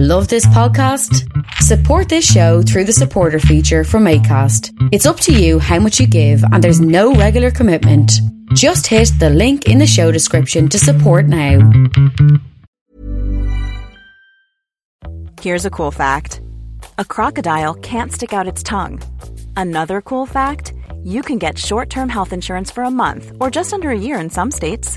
Love this podcast? Support this show through the supporter feature from ACAST. It's up to you how much you give, and there's no regular commitment. Just hit the link in the show description to support now. Here's a cool fact a crocodile can't stick out its tongue. Another cool fact you can get short term health insurance for a month or just under a year in some states.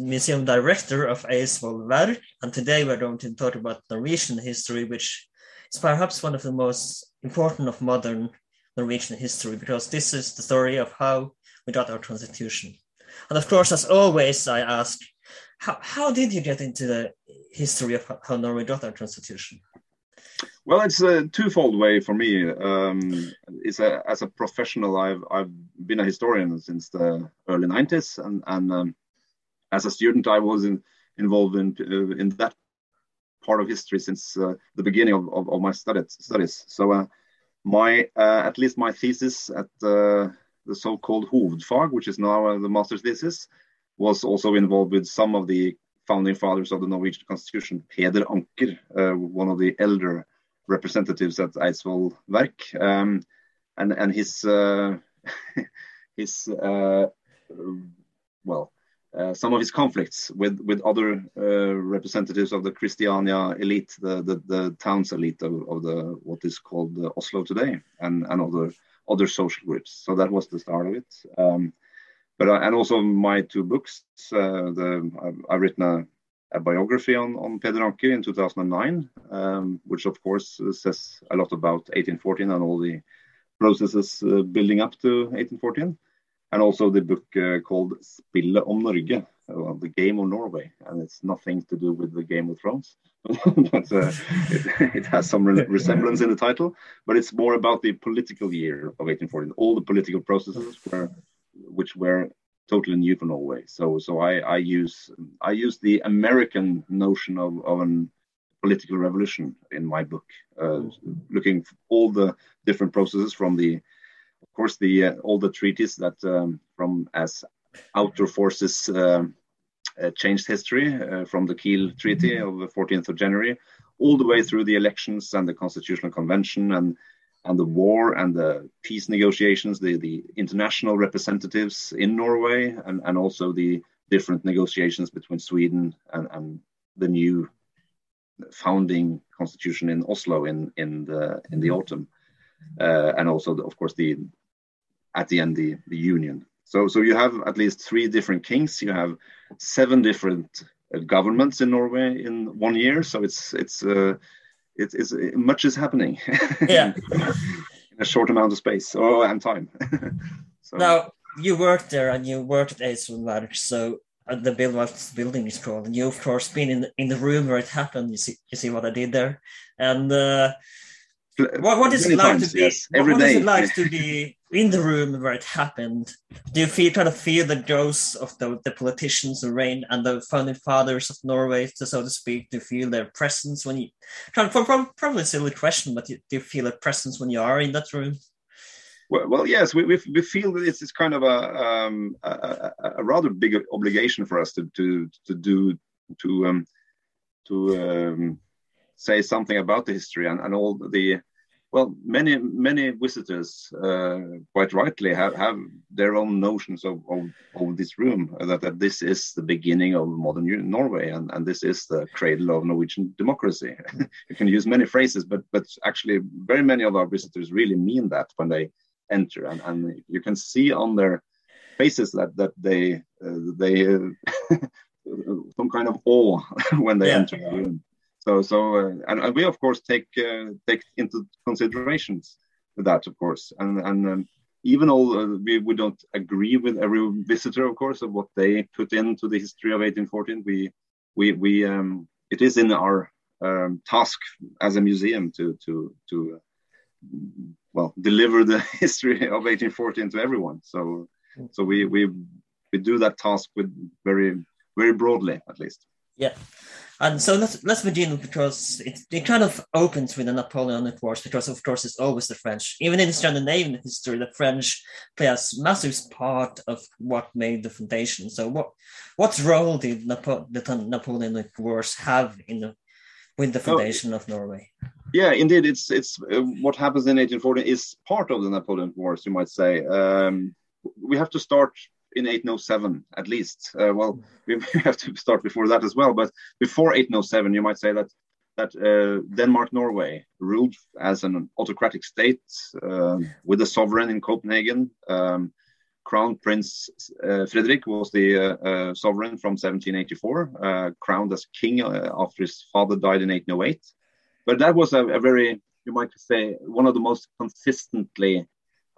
museum director of Eidsvoll Verk, and today we're going to talk about Norwegian history, which is perhaps one of the most important of modern Norwegian history, because this is the story of how we got our constitution. And of course, as always, I ask, how, how did you get into the history of how Norway got our constitution? Well, it's a twofold way for me. Um, it's a, as a professional, I've I've been a historian since the early '90s, and and um, as a student, I was in, involved in uh, in that part of history since uh, the beginning of, of, of, my studies. studies. So uh, my uh, at least my thesis at the so-called hovedfag, which is now uh, the master's thesis, was also involved with some of the founding fathers of the Norwegian Constitution, Peder Anker, uh, one of the elder representatives at Eidsvoll Verk, um, and and his his well uh, some of his conflicts with with other uh, representatives of the Christiania elite, the the, the towns elite of, of the what is called Oslo today, and and other other social groups. So that was the start of it. Um, but uh, and also my two books. Uh, the I've, I've, written a, a biography on on Peder in 2009, um, which of course says a lot about 1814 and all the processes uh, building up to 1814 and also the book uh, called Spillet om Norge, uh, the game of Norway, and it's nothing to do with the Game of Thrones, but uh, it, it, has some re resemblance in the title. But it's more about the political year of 1814, all the political processes were, which were totally new for Norway. So, so I, I use I use the American notion of, of an political revolution in my book, uh, looking all the different processes from the of course, the uh, all the treaties that um, from as outer forces uh, uh, changed history uh, from the Kiel Treaty of the 14th of January, all the way through the elections and the Constitutional Convention and and the war and the peace negotiations, the, the international representatives in Norway, and, and also the different negotiations between Sweden and, and the new founding constitution in Oslo in, in the in the autumn uh, and also the, of course the at the end the, the union. So so you have at least three different kings. You have seven different uh, governments in Norway in one year. So it's it's uh, it's, it's much is happening. Yeah. in a short amount of space or and time. so. Now you worked there and you worked at Eidsvoll so uh, the build what building is called, and you of course been in in the room where it happened. You see you see what I did there, and. Uh, what, what is it like times, to be? Yes, every what day. is it like to be in the room where it happened? Do you feel kind of feel the ghosts of the, the politicians who reign and the founding fathers of Norway, to, so to speak? Do you feel their presence when you? Kind of, probably a silly question, but do you feel a presence when you are in that room? Well, well yes, we, we, we feel that it's, it's kind of a, um, a, a rather big obligation for us to to to do to um, to um, say something about the history and, and all the well, many many visitors, uh, quite rightly, have, have their own notions of, of, of this room. Uh, that, that this is the beginning of modern Norway, and, and this is the cradle of Norwegian democracy. you can use many phrases, but but actually, very many of our visitors really mean that when they enter, and, and you can see on their faces that that they uh, they uh, some kind of awe when they yeah. enter the room. So, so uh, and, and, we of course take uh, take into considerations that, of course, and and um, even though uh, we, we don't agree with every visitor, of course, of what they put into the history of 1814, we we we um, it is in our um, task as a museum to to to well deliver the history of 1814 to everyone. So so we we we do that task with very very broadly at least. Yeah. And so let's let's begin because it, it kind of opens with the Napoleonic Wars because of course it's always the French. Even in Scandinavian history, the French play a massive part of what made the foundation. So what what role did Napo- the Napoleonic Wars have in the with the foundation oh, of Norway? Yeah, indeed, it's it's uh, what happens in 1840 is part of the Napoleonic Wars, you might say. Um, we have to start in 1807 at least. Uh, well, we have to start before that as well. But before 1807, you might say that that uh, Denmark Norway ruled as an autocratic state uh, with a sovereign in Copenhagen. Um, Crown Prince uh, Frederick was the uh, uh, sovereign from 1784, crowned as king after his father died in 1808. But that was a, a very, you might say, one of the most consistently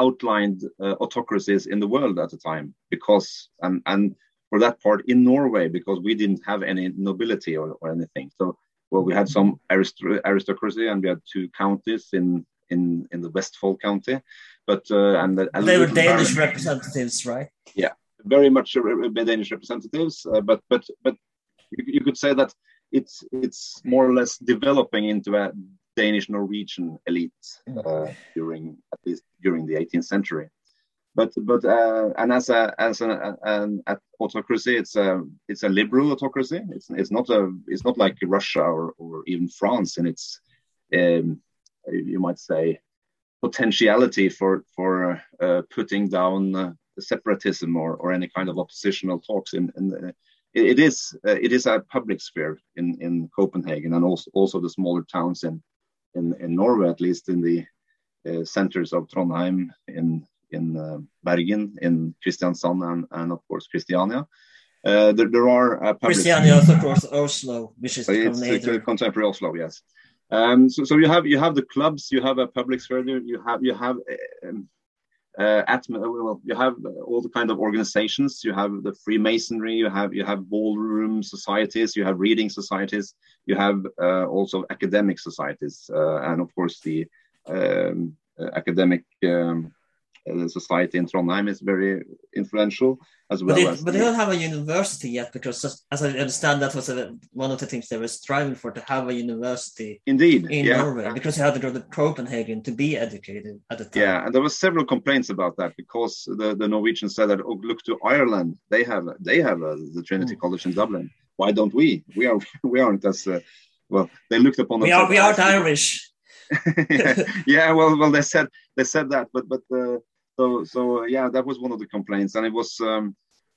outlined uh, autocracies in the world at the time because and and for that part in Norway because we didn't have any nobility or, or anything. So well, we had some arist- aristocracy and we had two counties in in in the Vestfold County, but uh, and the, they were Danish representatives, right? Yeah, very much Danish representatives, uh, but but but you, you could say that it's it's more or less developing into a Danish Norwegian elite mm. uh, during at least during the 18th century. But but uh, and as a as an, an autocracy, it's a it's a liberal autocracy. It's it's not a it's not like Russia or, or even France in its um, you might say potentiality for for uh, putting down uh, separatism or, or any kind of oppositional talks in, in it is uh, it is a public sphere in, in Copenhagen and also also the smaller towns in in, in Norway, at least in the uh, centers of Trondheim, in in uh, Bergen, in Kristiansand, and, and of course Christiania. Uh, there, there are uh, Christiania, of course, Oslo, which is it's, contemporary Oslo, yes. Um, so, so you have you have the clubs, you have a public sphere, you have you have um, uh, at well, you have all the kind of organizations. You have the Freemasonry. You have you have ballroom societies. You have reading societies. You have uh, also academic societies, uh, and of course the um, academic um, uh, society in Trondheim is very influential as well. But they, as but they don't have a university yet because, as I understand, that was a, one of the things they were striving for to have a university. Indeed, in yeah. Norway because you had to go to Copenhagen to be educated at the time. Yeah, and there were several complaints about that because the, the Norwegians said that oh, look to Ireland, they have they have a, the Trinity mm. College in Dublin. Why don't we? We are we aren't as uh, well. They looked upon. We are we are Irish. yeah, yeah, well, well, they said they said that, but but uh, so so yeah, that was one of the complaints, and it was um,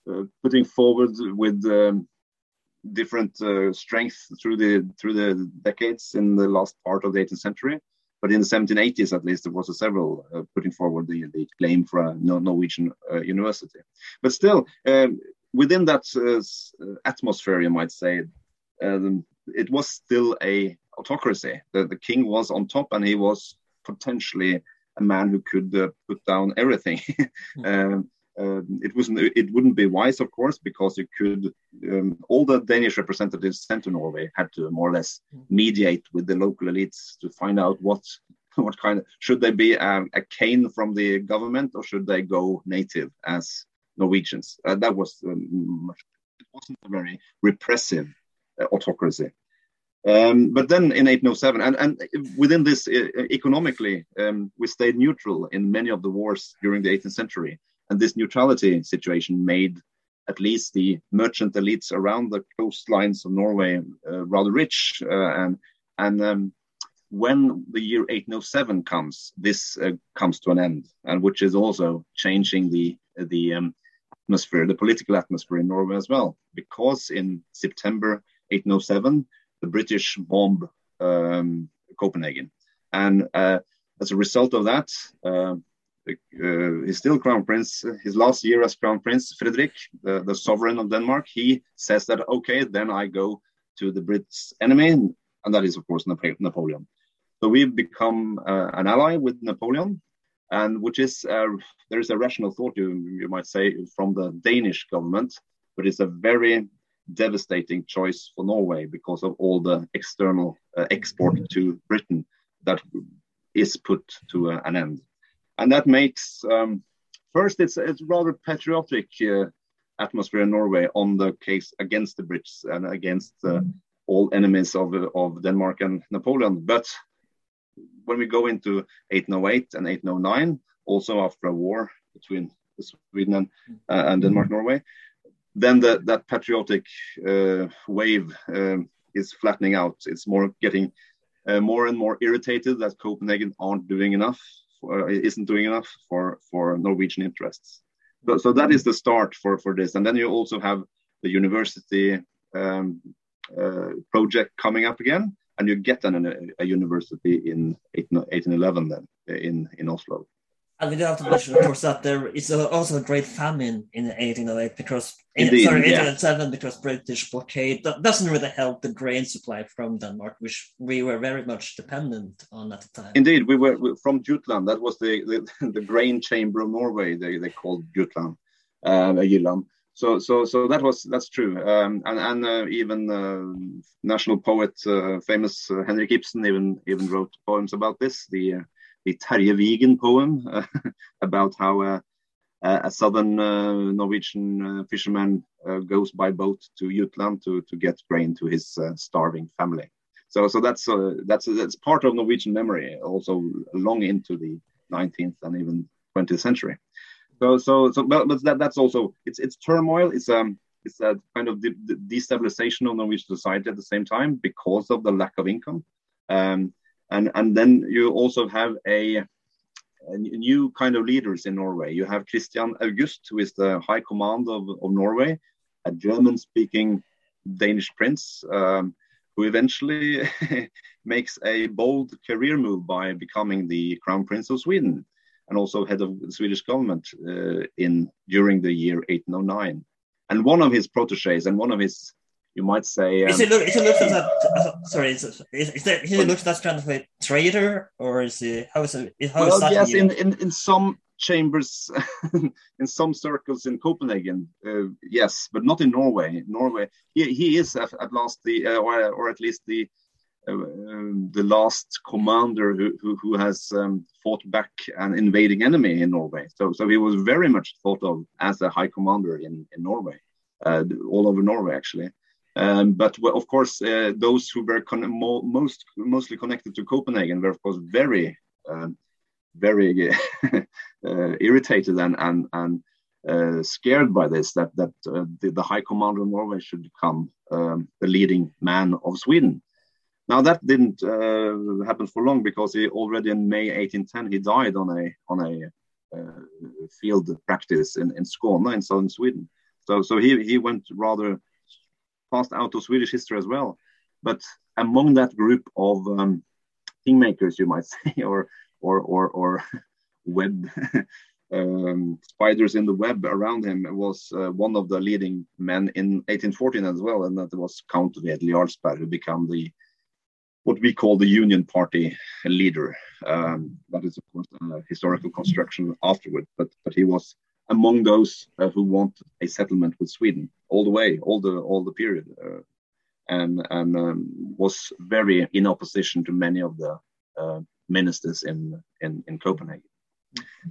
uh, putting forward with um, different uh, strength through the through the decades in the last part of the 18th century. But in the 1780s, at least, there was several uh, putting forward the, the claim for a Norwegian uh, university. But still, um, within that uh, atmosphere, you might say, um, it was still a autocracy. The, the king was on top, and he was potentially a man who could uh, put down everything. um, um, it wasn't. It wouldn't be wise, of course, because you could. Um, all the Danish representatives sent to Norway had to more or less mediate with the local elites to find out what what kind of should they be um, a cane from the government or should they go native as Norwegians. Uh, that was um, it wasn't a very repressive uh, autocracy. Um, but then in 1807, and, and within this uh, economically, um, we stayed neutral in many of the wars during the 18th century. And this neutrality situation made at least the merchant elites around the coastlines of Norway uh, rather rich. Uh, and and um, when the year 1807 comes, this uh, comes to an end, and which is also changing the the um, atmosphere, the political atmosphere in Norway as well, because in September 1807 the British bomb um, Copenhagen. And uh, as a result of that, uh, uh, he's still crown prince. His last year as crown prince, Frederick, the, the, sovereign of Denmark, he says that okay, then I go to the Brits' enemy, and that is of course Napoleon. So we've become uh, an ally with Napoleon, and which is uh, there is a rational thought you you might say from the Danish government, but it's a very devastating choice for Norway because of all the external uh, export to Britain that is put to uh, an end. and that makes um, first it's it's rather patriotic uh, atmosphere in Norway on the case against the Brits and against uh, all enemies of of Denmark and Napoleon. But when we go into 1808 and 1809, also after a war between Sweden and, uh, and Denmark, Norway, then the, that patriotic uh, wave um, is flattening out. It's more getting uh, more and more irritated that Copenhagen aren't doing enough, for, isn't doing enough for for Norwegian interests. So, so that is the start for for this, and then you also have the university um, uh, project coming up again, and you get an, a, a university in 1811 then in in Oslo. And we do have to mention, of course, that there is also a great famine in 1808 because, Indeed, sorry, 1807 yeah. because British blockade doesn't really help the grain supply from Denmark, which we were very much dependent on at the time. Indeed, we were from Jutland. That was the, the, the grain chamber of Norway. They, they called Jutland, uh, Jylland. So, so, so that was that's true. Um, and and uh, even uh, national poet, uh, famous uh, Henrik Ibsen, even even wrote poems about this. The uh, the Terje Vigen poem uh, about how uh, a southern uh, Norwegian fisherman goes by boat to Jutland to, to get grain to his starving family. So, so that's that's that's part of Norwegian memory, also long into the 19th and even 20th century. So, so, so, but, but that, that's also it's it's turmoil. It's um it's a kind of de- de- destabilization of Norwegian society at the same time because of the lack of income. Um, and and then you also have a, a new kind of leaders in Norway. You have Christian August, who is the High Command of, of Norway, a German-speaking Danish prince. Um, who eventually makes a bold career move by becoming the crown prince of Sweden and also head of the Swedish government uh, in during the year 1809. And one of his proteges and one of his you might say. Um, is it look? Is it look as a uh, sorry? Is it is, is that he looks as kind of a trader, or is he how is it? How well, is that yes, in, in in some chambers, in some circles in Copenhagen, uh, yes, but not in Norway. Norway, he he is at, at last the uh, or, or at least the. Uh, um, the last commander who, who, who has um, fought back an invading enemy in Norway. So, so he was very much thought of as a high commander in, in Norway, uh, all over Norway actually. Um, but of course, uh, those who were mo most mostly connected to Copenhagen were, of course, very, um, very uh, irritated and and and uh, scared by this. That that uh, the, the, High Commander of Norway should become um, the leading man of Sweden. Now that didn't uh, happen for long because he already in May 1810 he died on a on a uh, field practice in in Skåne in southern Sweden. So so he he went rather passed out of Swedish history as well. But among that group of um, kingmakers, you might say, or or or, or web um, spiders in the web around him, was uh, one of the leading men in 1814 as well, and that was Count Wedel Jarlsberg, who became the what we call the Union Party leader. Um, that is, of course, a historical construction afterward, but but he was among those uh, who want a settlement with Sweden all the way, all the all the period, uh, and and um, was very in opposition to many of the uh, ministers in, in in Copenhagen.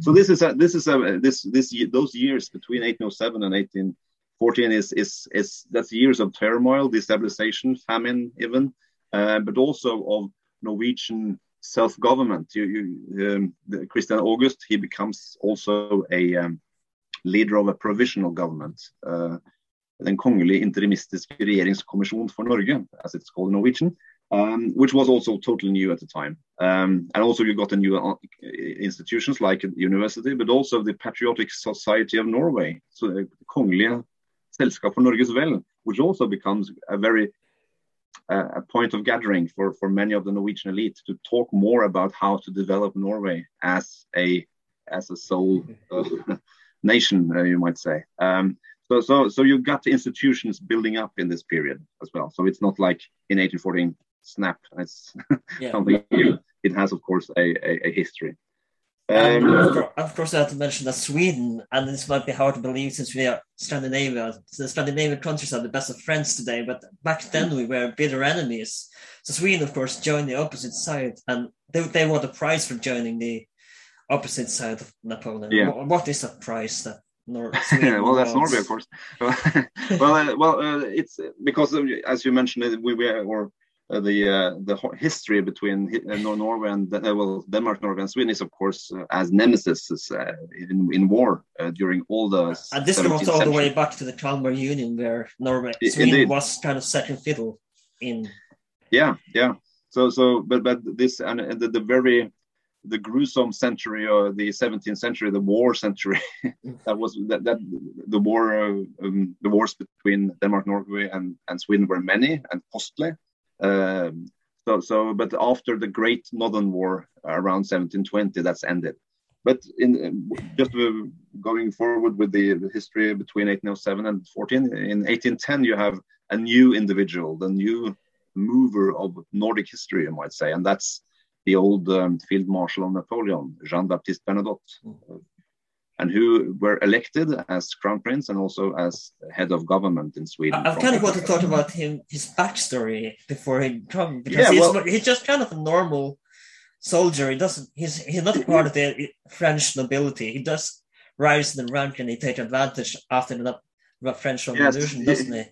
So this is a, this is a, this this those years between 1807 and 1814 is is is that's years of turmoil, destabilization, famine, even, uh, but also of Norwegian self-government. You, you um, Christian August he becomes also a um, leader of a provisional government. Uh, den kongelige interimistiske regjeringskommisjon for Norge, as it's called in Norwegian, um, which was also totally new at the time. Um, and also you got a new uh, institutions like the university, but also the Patriotic Society of Norway, so the kongelige selskap for Norges vel, which also becomes a very uh, a point of gathering for, for many of the Norwegian elite to talk more about how to develop Norway as a as a sole uh, nation, uh, you might say. Um, so, so, so you got institutions building up in this period as well. So it's not like in 1814 snap. It's yeah. something new. It has, of course, a, a, a history. Um, of course, I have to mention that Sweden, and this might be hard to believe since we are Scandinavia, the Scandinavian countries are the best of friends today, but back then we were bitter enemies. So Sweden, of course, joined the opposite side, and they, they want a prize for joining the opposite side of Napoleon. Yeah. What, is the price that Nor- well, that's Norway, of course. well, uh, well, uh, it's because of, as you mentioned, we were or uh, the uh, the history between uh, Norway and well Denmark, Norway, and Sweden is of course as nemesis in in war during all the. And this goes all the way back to the Kalmar Union, where Norway Sweden Indeed. was kind of second fiddle in. Yeah, yeah. So so, but but this and, and the, the very the gruesome century or the 17th century, the war century. that was that, that the war, uh, um, the wars between Denmark, Norway, and, and Sweden were many and costly. Um, so, so, but after the Great Northern War around 1720, that's ended. But in just uh, going forward with the, the history between 1807 and 14, in 1810 you have a new individual, the new mover of Nordic history, you might say, and that's the old um, Field Marshal of Napoleon, Jean Baptiste Bernadotte, mm. and who were elected as crown prince and also as head of government in Sweden. I've kind of want to talk about him, his backstory before he come because yeah, he's, well, he's just kind of a normal soldier. He doesn't. He's he's not part of the French nobility. He does rise in the rank and he takes advantage after the French Revolution, yes, doesn't he?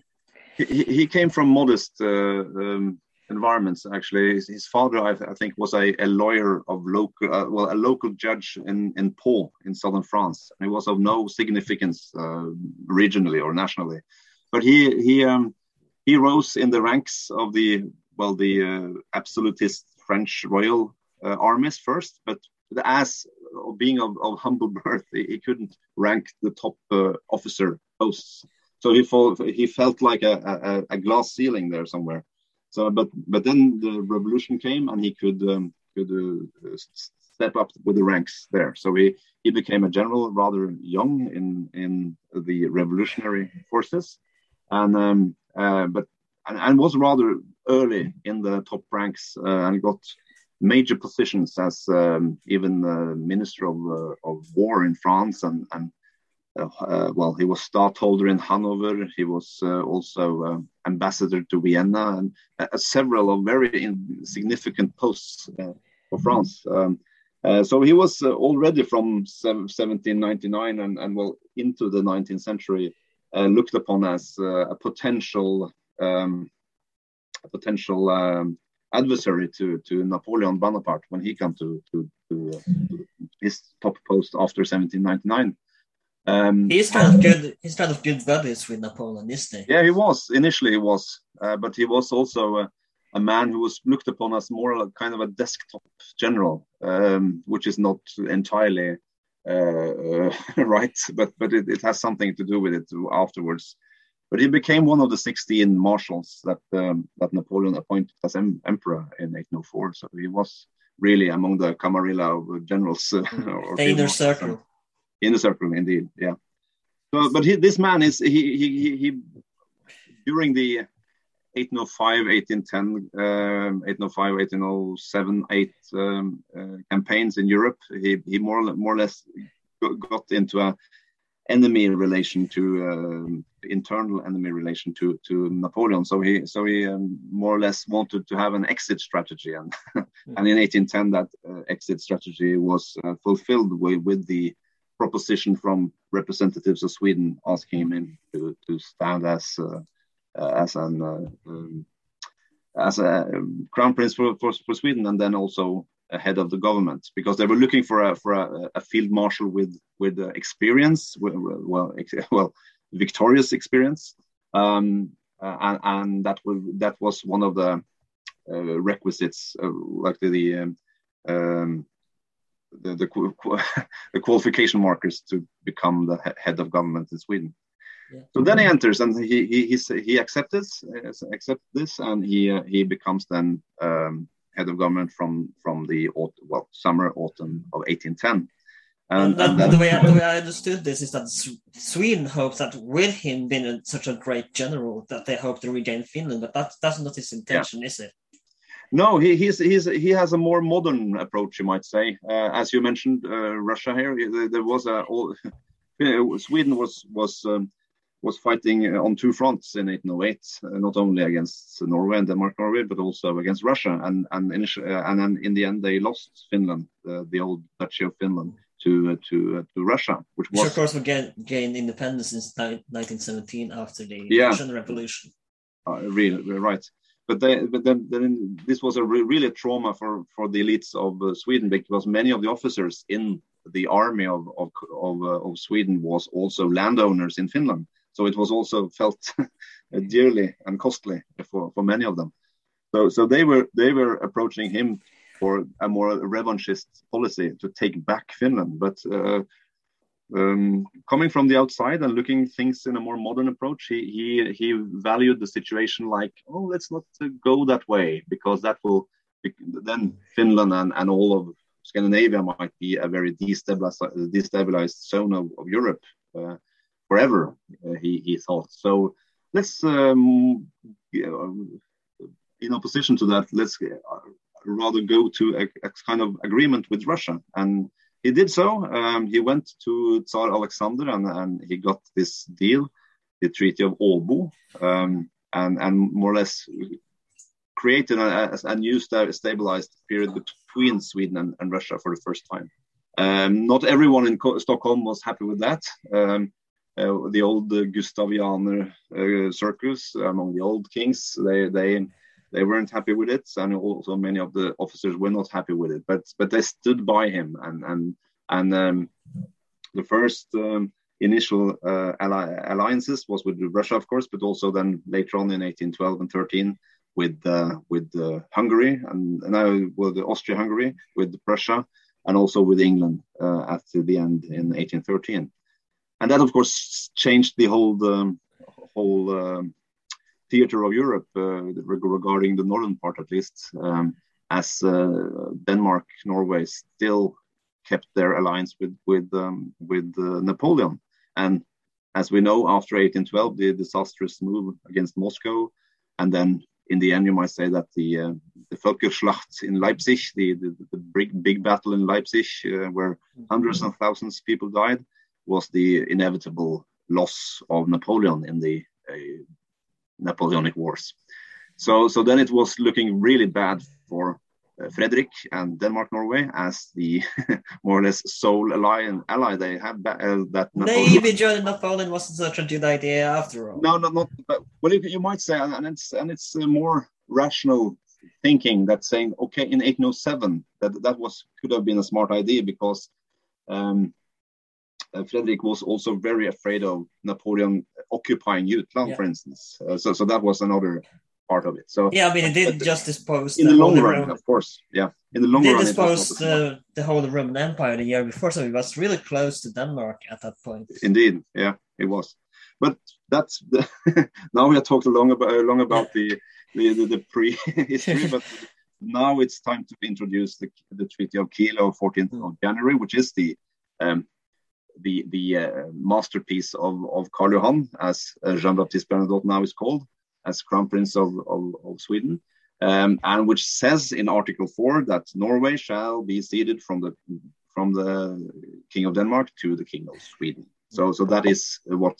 He, he came from modest uh, um, environments. Actually, his, his father, I, I, think, was a, a lawyer of local, uh, well, a local judge in in Pau in southern France. And he was of no significance uh, regionally or nationally, but he he um, he rose in the ranks of the well the uh, absolutist French royal uh, armies first, but as being of, of humble birth, he, he, couldn't rank the top uh, officer posts. So he, felt, he felt like a, a, a glass ceiling there somewhere. So, but but then the revolution came, and he could um, could uh, step up with the ranks there. So he he became a general rather young in in the revolutionary forces, and um, uh, but and, and, was rather early in the top ranks uh, and got major positions as um, even minister of uh, of war in France and and well, he was stadtholder in Hanover. He was uh, also uh, ambassador to Vienna and uh, several of very significant posts uh, for France. Um, so he was already from 1799 and, and, well into the 19th century looked upon as a potential um, a potential um, adversary to, to Napoleon Bonaparte when he came to, to, to his top post after 1799. Um, he's kind of good. He's kind of good buddies with Napoleon, isn't he? Yeah, he was initially. He was, uh, but he was also a, a, man who was looked upon as more like kind of a desktop general, um, which is not entirely uh, uh, right, but but it, it, has something to do with it afterwards. But he became one of the 16 marshals that um, that Napoleon appointed as em emperor in 1804. So he was really among the camarilla of generals. Uh, the inner circle in the circle, indeed. Yeah. So, but he, this man is he, he he during the 1805, 1810, um, 1805, 1807, 8 um, uh, campaigns in Europe, he, he more, more or less got into a enemy relation to uh, internal enemy relation to to Napoleon. So he so he um, more or less wanted to have an exit strategy, and and in 1810 that uh, exit strategy was uh, fulfilled with, with the proposition from representatives of Sweden asking him to, to stand as uh, uh, as an uh, um, as a um, crown prince for, for, for, Sweden and then also a head of the government because they were looking for a for a, a field marshal with with uh, experience well well victorious experience. Um, uh, and, and, that was that was one of the uh, requisites like the, the um, um the, the, the, qualification markers to become the head of government in Sweden. Yeah. So then he enters and he he he accepts accept this and he uh, he becomes then um, head of government from from the well summer autumn of 1810. And, and, and the, way I, the way I understood this is that Sweden hopes that with him being such a great general that they hope to regain Finland, but that, that's not his intention, yeah. is it? No, he he's, he's he has a more modern approach, you might say. Uh, as you mentioned, uh, Russia here, there was a all, Sweden was was um, was fighting on two fronts in 1808, uh, not only against Norway and Denmark, Norway, but also against Russia. And and, uh, and then in the end, they lost Finland, uh, the old Duchy of Finland, to uh, to uh, to Russia, which was which of course gained gained independence in 1917 after the yeah. Russian Revolution. really, right. But, but then, then this was a re really trauma for, for the elites of Sweden because many of the officers in the army of of of, of Sweden was also landowners in Finland so it was also felt dearly and costly for, for many of them. So, so they were they were approaching him for a more revanchist policy to take back Finland. But uh, um, coming from the outside and looking things in a more modern approach, he he he valued the situation like, oh, let's not go that way because that will then Finland and, and all of Scandinavia might be a very destabilized, destabilized zone of, of Europe. Uh, forever. Uh, he he thought so. Let's um, in opposition to that, let's uh, rather go to a, a, kind of agreement with Russia, and he did so. Um, he went to Tsar Alexander and, and he got this deal, the Treaty of Åbo, um, and and more or less created a, a new stabilized period between Sweden and, and, Russia for the first time. Um, not everyone in Stockholm was happy with that. Um, uh, the old Gustavianer uh, circus among the old kings. They they they weren't happy with it, and also many of the officers were not happy with it. But but they stood by him, and and and um, the first um, initial uh, alli alliances was with Russia, of course, but also then later on in 1812 and 13 with uh, with uh, Hungary and now with Austria-Hungary, with Prussia, and also with England uh, at the end in 1813 and that of course changed the whole the whole um, theater of Europe uh, regarding the northern part at least, um, as uh, Denmark, Norway still kept their alliance with with um, with uh, Napoleon, and as we know, after 1812, the disastrous move against Moscow, and then in the end, you might say that the uh, the Völkerschlacht in Leipzig, the, the, the big big battle in Leipzig, uh, where hundreds of thousands of people died, was the inevitable loss of Napoleon in the uh, Napoleonic Wars. So, so then it was looking really bad for uh, Frederick and Denmark, Norway as the more or less sole ally and ally they had uh, that Napoleon. Maybe joining Napoleon wasn't such a good idea after all. No, no, not. But, well, you, you might say, and it's and it's uh, more rational thinking that saying, okay, in 1807, that that was could have been a smart idea because um, Frederick was also very afraid of Napoleon occupying Jutland, yeah. for instance. Uh, so, so that was another part of it. So yeah, I mean, it did just dispose in the, the long run, Roman, of course. Yeah, in the long did run, dispose the, the Holy Roman Empire the year before, so it was really close to Denmark at that point. Indeed, yeah, it was. But that's the now we have talked long about long about the the, the, the pre-history, but now it's time to introduce the, the Treaty of Kiel of 14th mm. of January, which is the um, the the uh, masterpiece of of Karl Johan, as uh, Jean Baptiste Bernadotte now is called, as Crown Prince of of, of Sweden, um, and which says in Article Four that Norway shall be ceded from the from the King of Denmark to the King of Sweden. So so that is what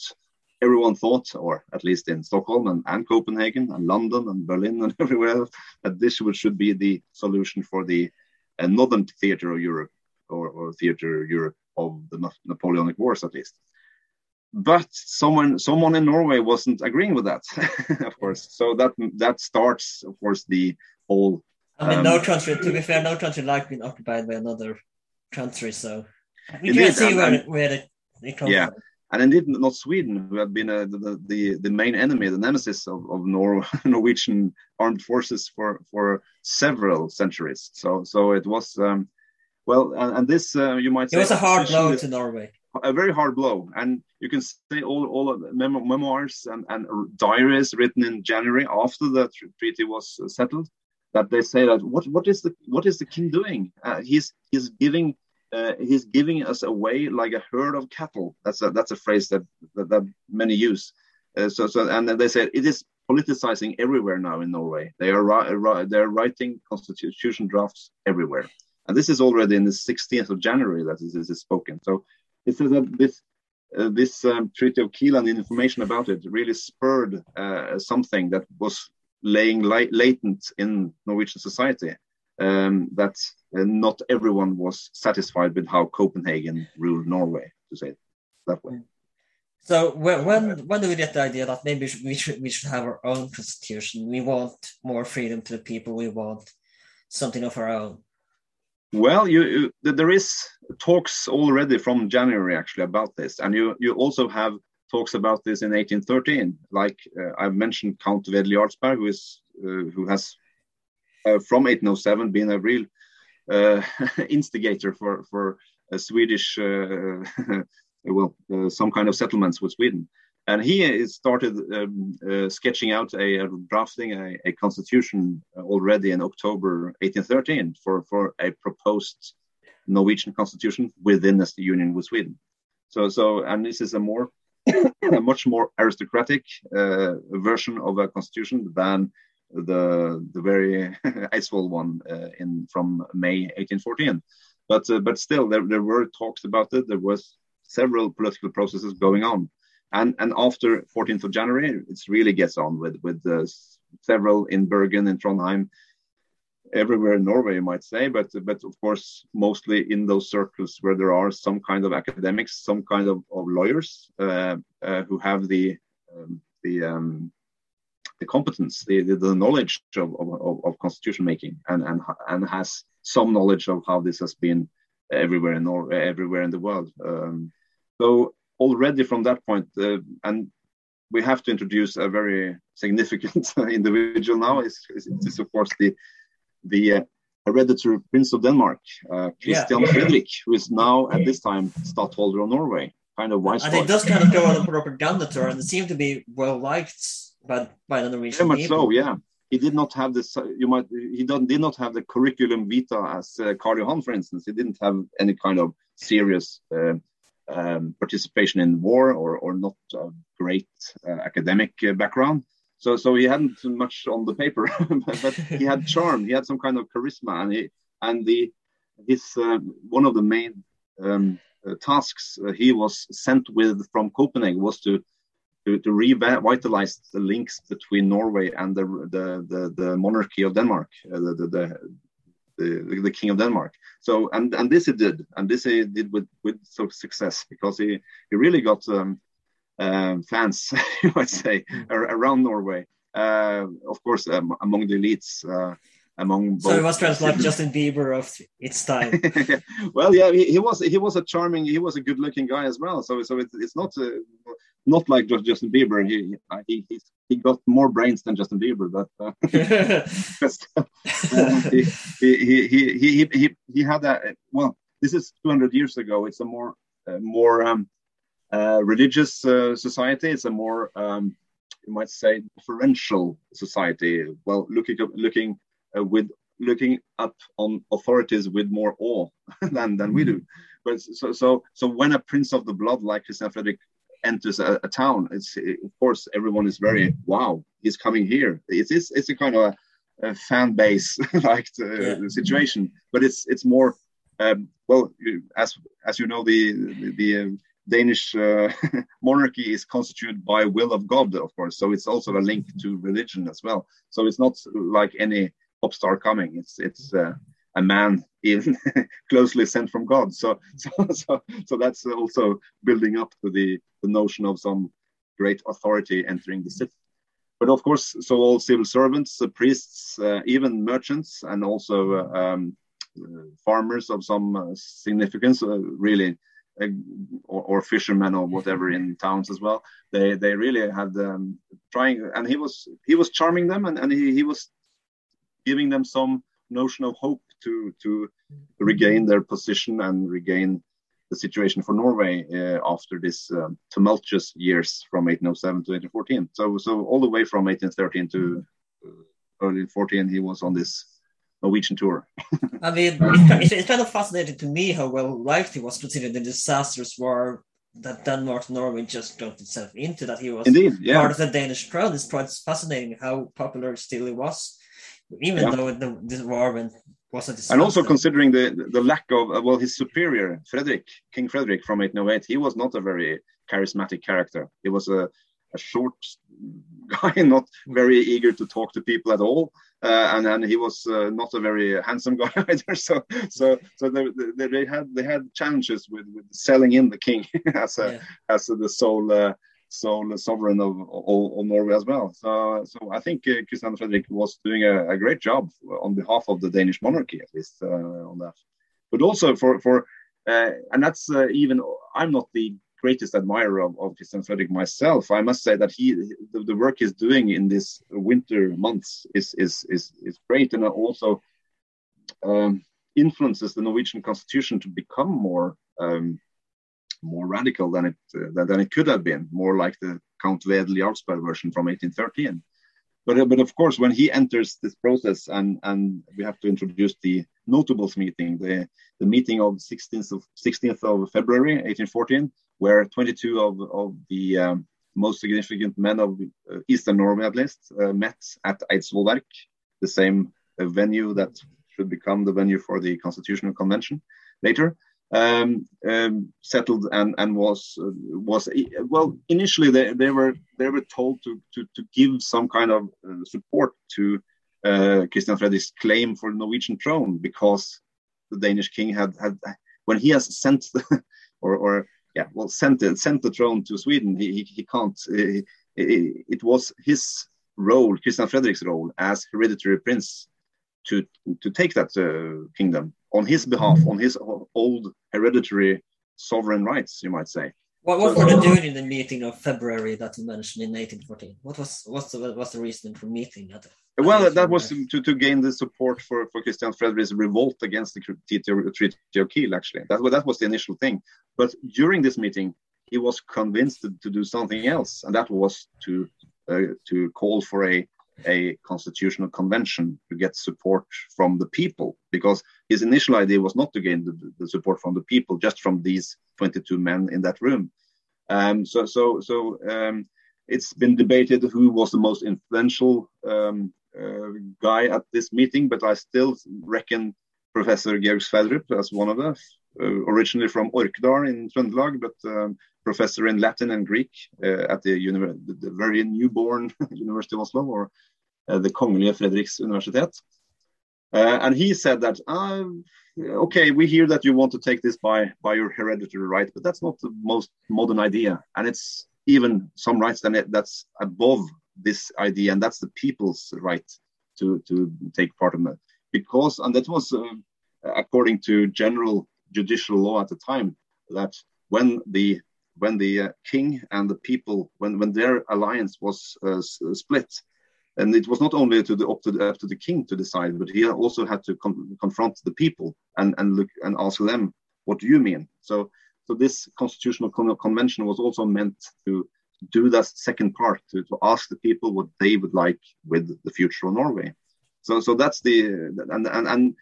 everyone thought, or at least in Stockholm and, and Copenhagen and London and Berlin and everywhere else, that this should be the solution for the uh, northern theater of Europe or, or theater Europe of the Napoleonic Wars, at least. But someone, someone in Norway wasn't agreeing with that, of course. So that that starts, of course, the whole. I mean, um, no country. To be fair, no country like being occupied by another country. So we can see where, and, where it, it comes yeah. from and indeed not Sweden, who had been uh, the, the, the main enemy, the nemesis of, of Nor- Norwegian armed forces for for several centuries. So so it was um, well, and, and this uh, you might say it was a hard blow to Norway. A very hard blow, and you can say all all of mem- memoirs and, and diaries written in January after the tr- treaty was uh, settled that they say that what what is the what is the king doing? Uh, he's he's giving uh, he's giving us away like a herd of cattle. That's a that's a phrase that that, that many use. Uh, so so and they said it is politicizing everywhere now in Norway. They are ri- they are writing constitution drafts everywhere. And this is already in the 16th of January that this is spoken. So it says that this uh, this um, Treaty of Kiel and the information about it really spurred uh, something that was laying latent in Norwegian society. Um, that uh, not everyone was satisfied with how Copenhagen ruled Norway, to say it that way. So when when, do we get the idea that maybe we should we should have our own constitution? We want more freedom to the people. We want something of our own. Well, you, you, there is talks already from January actually about this, and you you also have talks about this in 1813. Like uh, I've mentioned, Count Wedel Jarlsberg, who is uh, who has uh, from 1807 been a real uh, instigator for for a Swedish uh, well uh, some kind of settlements with Sweden and he started um, uh, sketching out a, a drafting a, a, constitution already in October 1813 for, for a proposed Norwegian constitution within the union with Sweden. So, so, and this is a more, a much more aristocratic uh, version of a constitution than the the very Eidsvoll one uh, in from May 1814. But uh, but still, there, there were talks about it. There was several political processes going on and and after 14th of January, it really gets on with with uh, several in Bergen, in Trondheim, everywhere in Norway, you might say, but but of course mostly in those circles where there are some kind of academics, some kind of, of lawyers uh, uh, who have the um, the um, the competence, the, the, the knowledge of, of, of, constitution making, and, and and has some knowledge of how this has been everywhere in Norway, everywhere in the world. Um, so already from that point, uh, and we have to introduce a very significant individual now. Is, of course the the uh, hereditary Prince of Denmark, uh, Christian yeah. Frederick, who is now at this time Stadtholder of Norway, kind of wise. And it does kind of go on a propaganda tour, and it seemed to be well liked by by the Norwegian Very much so, yeah. He did not have this. You might. He did not have the curriculum vitae as uh, Karl Johan, for instance. He didn't have any kind of serious uh, um, participation in war or, or not a great uh, academic uh, background. So, so he hadn't much on the paper, but he had charm. He had some kind of charisma, and he and the his uh, one of the main um, uh, tasks uh, he was sent with from Copenhagen was to to, to revitalize the links between Norway and the the the, the monarchy of Denmark, uh, the, the, the the, the king of Denmark. So and and this he did, and this he did with with some success because he he really got um, um, fans, you might say, mm. around Norway. Uh, of course, um, among the elites. Uh, among so he was kind of like Justin Bieber of its time. well, yeah, he, he, was he was a charming, he was a good looking guy as well. So so it's, it's not uh, not like just Justin Bieber. He he he got more brains than Justin Bieber, but uh, uh, he, he, he, he, he, he had a well. This is 200 years ago. It's a more uh, more um, uh, religious uh, society. It's a more um, you might say differential society. Well, looking looking uh, with looking up on authorities with more awe than than we do. But so so so when a prince of the blood like Christian Frederick enters a, a town, it's it, of course everyone is very wow, he's coming here. It's it's, it's a kind of a, a fan base like yeah. situation, but it's it's more um, well as as you know the the, the um, Danish uh, monarchy is constituted by will of God, of course. So it's also a link to religion as well. So it's not like any pop star coming. It's it's uh, a man in closely sent from God. So, so, so, so that's also building up to the, the notion of some great authority entering the city. But of course, so all civil servants, uh, priests, uh, even merchants, and also uh, um, farmers of some uh, significance, uh, really, uh, or, or, fishermen or whatever in towns as well. They they really had um, trying, and he was he was charming them, and, and he, he was giving them some notion of hope to to regain their position and regain the situation for Norway uh, after this um, tumultuous years from 1807 to 1814. So so all the way from 1813 to uh, early 14, he was on this Norwegian tour. I mean, it's, it's, kind of fascinating to me how well liked he was considering the disastrous war that Denmark Norway just got itself into. That he was Indeed, yeah. part of the Danish crown. It's quite fascinating how popular still he was even yeah. though the, this war went was and also considering the the lack of uh, well his superior Frederick King Frederick from 1808 he was not a very charismatic character he was a, a short guy not very eager to talk to people at all uh, and then he was uh, not a very handsome guy either so so so they, they, they, had they had challenges with, with selling in the king as a yeah. as a, the sole uh, sole sovereign of, of, of, Norway as well. So, so I think uh, Christian Frederick was doing a, a, great job on behalf of the Danish monarchy, at least uh, on that. But also for for uh, and that's uh, even I'm not the greatest admirer of, of Christian Frederick myself. I must say that he the, the work he's doing in these winter months is is is is great, and also um, influences the Norwegian constitution to become more. Um, more radical than it uh, than it could have been, more like the Count Wedel Jarlsberg version from 1813. But, but of course, when he enters this process, and, and we have to introduce the notables meeting, the, the meeting of 16th of 16th of February 1814, where 22 of, of the um, most significant men of uh, Eastern Norway, at least, uh, met at Eidsvollverk, the same uh, venue that should become the venue for the Constitutional Convention later um, um, settled and and was uh, was well initially they, they were they were told to to, to give some kind of uh, support to uh, Christian Frederick's claim for the Norwegian throne because the Danish king had had when he has sent the, or or yeah well sent it sent the throne to Sweden he he, he can't he, it was his role Christian Frederick's role as hereditary prince to to take that uh, kingdom on his behalf, on his old hereditary sovereign rights, you might say. What, what were they doing in the meeting of February that you mentioned in 1814? What was what's the what's the reason for meeting at? well, that was to, to gain the support for, for Christian Frederick's revolt against the Treaty of Kiel, actually. That, that was the initial thing. But during this meeting, he was convinced to, to do something else, and that was to uh, to call for a a constitutional convention to get support from the people because his initial idea was not to gain the, the support from the people just from these 22 men in that room. Um, so so so um, it's been debated who was the most influential um, uh, guy at this meeting but i still reckon professor georg sverdrup as one of uh, originally from orkdal in trøndelag but um, professor in Latin and Greek uh, at the, the, very newborn University of Oslo, or uh, the Kongelige Frederiks Universitet. Uh, and he said that, uh, okay, we hear that you want to take this by, by your hereditary right, but that's not the most modern idea. And it's even some rights that that's above this idea, and that's the people's right to, to take part in that. Because, and that was uh, according to general judicial law at the time, that when the when the uh, king and the people, when, when their alliance was uh, uh, split, and it was not only to the, up, to the, up to the king to decide, but he also had to con confront the people and, and look and ask them, what do you mean? So, so this constitutional con convention was also meant to do that second part, to, to ask the people what they would like with the future of Norway. So, so that's the, and, and, and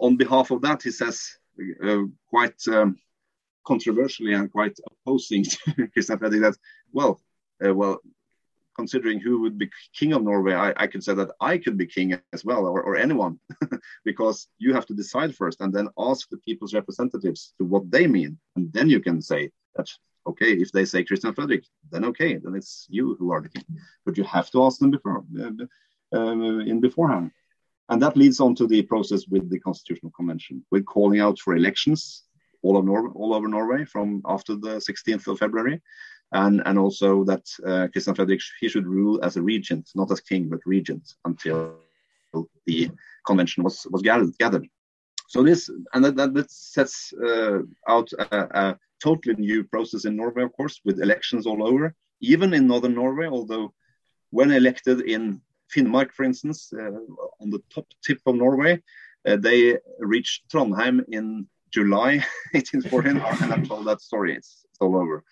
on behalf of that, he says quite um, controversially and quite opposing to Christian Fredrik that, well, uh, well, considering who would be king of Norway, I, I could say that I could be king as well, or, or anyone, because you have to decide first and then ask the people's representatives to what they mean. And then you can say that, okay, if they say Christian Frederick, then okay, then it's you who are the king. But you have to ask them before, uh, uh, in beforehand. And that leads on to the process with the Constitutional Convention, with calling out for elections all of Nor- all over Norway from after the 16th of February, and and also that uh, Christian Frederick he should rule as a regent, not as king but regent until the convention was was gathered. gathered. So this and that, that sets uh, out a, a, totally new process in Norway, of course, with elections all over, even in northern Norway. Although when elected in Finnmark, for instance, uh, on the top tip of Norway, uh, they reached Trondheim in July 1814, and I'm told that story. It's, it's all over.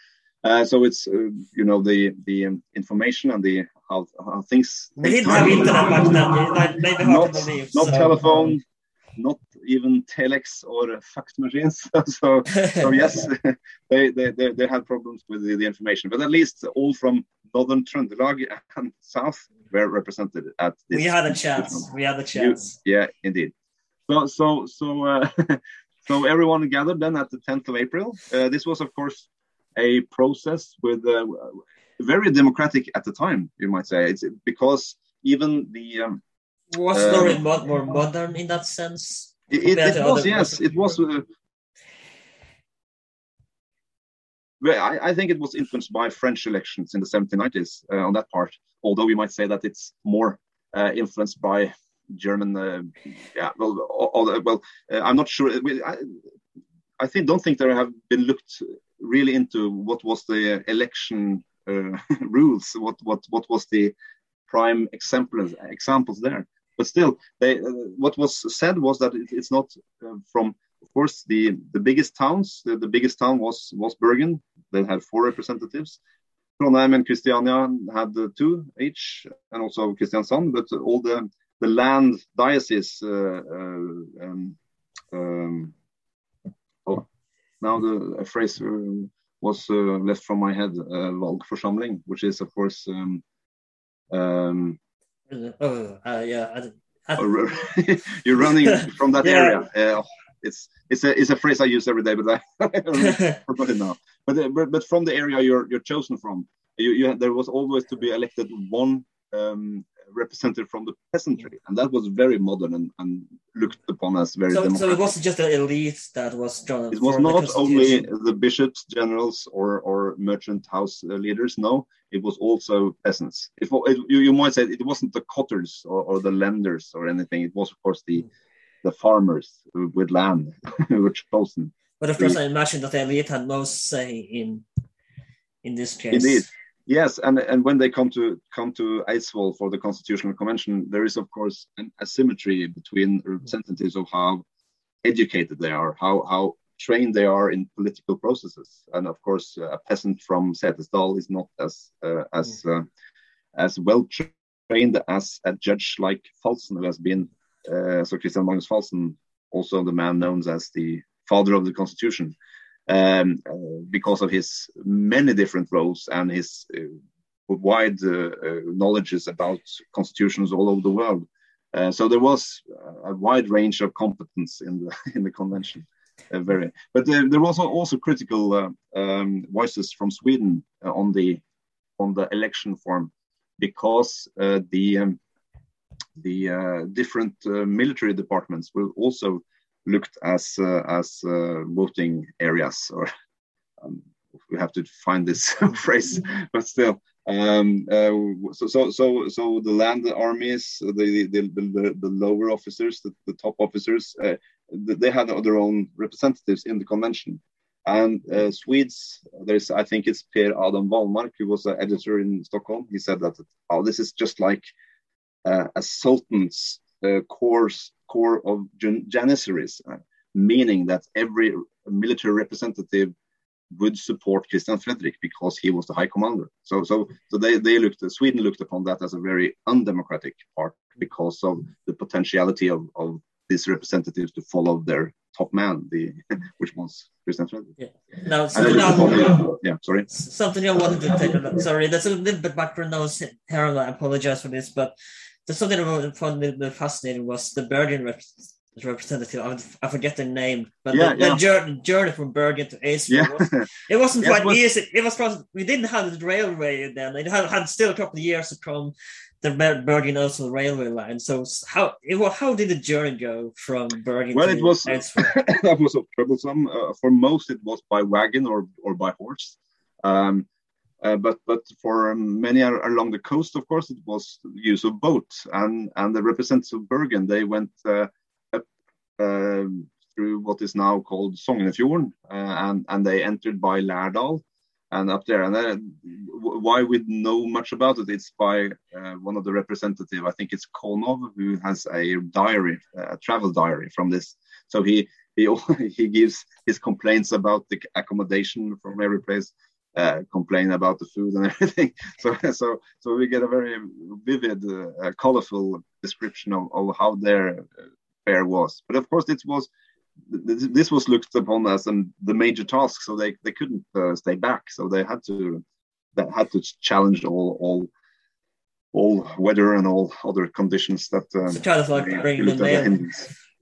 Uh, so it's uh, you know the the um, information and the how, how things. We didn't have internet back then. Not, believe, not so. telephone, not even telex or fax machines. so so yes, they, they they they had problems with the, the information, but at least all from northern Trøndelag and south were represented at this. We had a chance. We had a chance. You, yeah, indeed. so so so uh, so everyone gathered then at the 10th of April. Uh, this was, of course, a process with uh, very democratic at the time. You might say it's because even the um, was um, more modern in that sense. It, it, it was yes, it was. Uh, I, I, think it was influenced by French elections in the 1790s uh, on that part. Although we might say that it's more uh, influenced by German. Uh, yeah, well, all, well, uh, I'm not sure. I, I think don't think there have been looked really into what was the election uh, rules, what what what was the prime examples examples there. But still, they, uh, what was said was that it, it's not from, of course, the the biggest towns. The, the, biggest town was was Bergen. They had four representatives. Trondheim and Christiania had two each, and also Kristiansand. But all the the land diocese. Uh, uh um, um, oh, now the phrase uh, was uh, left from my head. Uh, Valgforsamling, which is of course. Um, um, oh, yeah. I, I... you're running from that yeah. area. It's it's a it's a phrase I use every day, but I, forgot it now. But, but but from the area you're you're chosen from, you, you there was always to be elected one um, represented from the peasantry, and that was very modern and, and looked upon as very. So, so, it wasn't just the elite that was drawn. It was not only the bishops, generals, or or merchant house uh, leaders. No, it was also peasants. If you, you might say it wasn't the cotters or, or the lenders or anything. It was of course the the farmers with land who were chosen. But of course, I imagine that elite had most say in in this case. Indeed, Yes, and and when they come to come to Eidsvoll for the Constitutional Convention, there is of course an asymmetry between representatives of how educated they are, how how trained they are in political processes, and of course a peasant from Setesdal is not as uh, as uh, as well trained as a judge like Falsen, who has been so Christian Magnus Falsen, also the man known as the father of the Constitution um, uh, because of his many different roles and his uh, wide uh, knowledges about constitutions all over the world. so there was a wide range of competence in the in the convention. Uh, very. But uh, there was also critical uh, um, voices from Sweden on the on the election form because the um, the different military departments were also looked as uh, as uh, voting areas, or um, we have to find this phrase, but still. Um, uh, so, so, so, so the land armies, the the, the, the lower officers, the, the top officers, uh, they had their own representatives in the convention. And uh, Swedes, there's, I think it's Per Adam Wallmark, who was an editor in Stockholm. He said that, oh, this is just like uh, a sultan's uh, course core of janissaries, uh, meaning that every military representative would support Christian Frederick because he was the high commander. So, so, so they, they looked, Sweden looked upon that as a very undemocratic part because of the potentiality of, of these representatives to follow their top man, the which was Christian Frederick. Yeah. Now, yeah, sorry. Something I wanted to take. a look. Sorry, that's a little bit background noise here. I apologize for this, but there's something I found a fascinating was the Bergen rep- representative. I, forget the name, but yeah, the, yeah. the journey, journey, from Bergen to Eidsvoll. Yeah. Was, it wasn't quite easy. It was we didn't have the railway then. It had, had still a couple of years to come the Bergen also railway line. So how it, how did the journey go from Bergen? Well, it was that was so troublesome. Uh, for most, it was by wagon or or by horse. Um, uh, but but for many along the coast, of course, it was use of boat, and and the representatives of Bergen they went uh, up uh, through what is now called Sognefjorden, uh, and and they entered by Lærdal, and up there. And why we know much about it, it's by uh, one of the representative. I think it's Konow who has a diary, a travel diary from this. So he he he gives his complaints about the accommodation from every place uh, complain about the food and everything. So, so, so we get a very vivid, uh, colorful description of, of how their uh, fare was. But of course, it was this was looked upon as um, the major task, so they, they couldn't uh, stay back. So they had to that had to challenge all all all weather and all other conditions that. Um, so kind of like bringing the mail.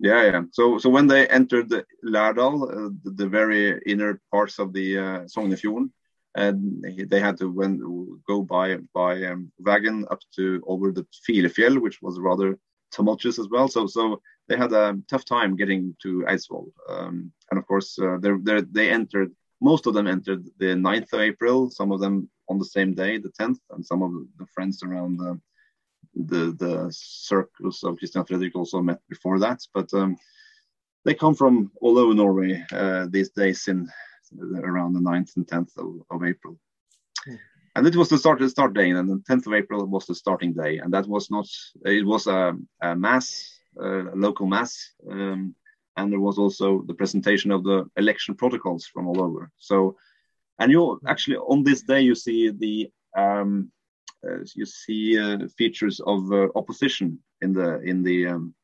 Yeah, yeah. So, so when they entered Lærdal, uh, the, the, very inner parts of the uh, Sognefjorden, and they had to go by by um, wagon up to over the Filefjell, which was rather tumultuous as well. So, so they had a tough time getting to Eidsvoll. Um, and of course, uh, they're, they're, they entered. Most of them entered the 9th of April. Some of them on the same day, the 10th, and some of the friends around the the, the circles of Christian Frederick also met before that. But um, they come from all over Norway uh, these days in around the 9th and 10th of, of April. Mm. And it was the start, the start day, and the 10th of April was the starting day. And that was not, it was a, a mass, a local mass. Um, and there was also the presentation of the election protocols from all over. So, and you actually on this day you see the um, uh, you see uh, features of uh, opposition in the in the um,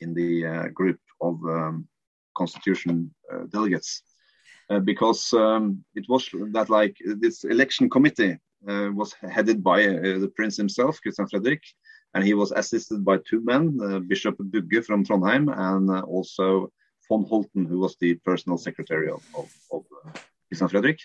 in the group of um, constitution delegates. Uh, because um, it was that like this election committee uh, was headed by uh, the prince himself, Christian Frederick, and he was assisted by two men, Bishop Bugge from Trondheim and also von Holten, who was the personal secretary of, of, of Christian Frederick.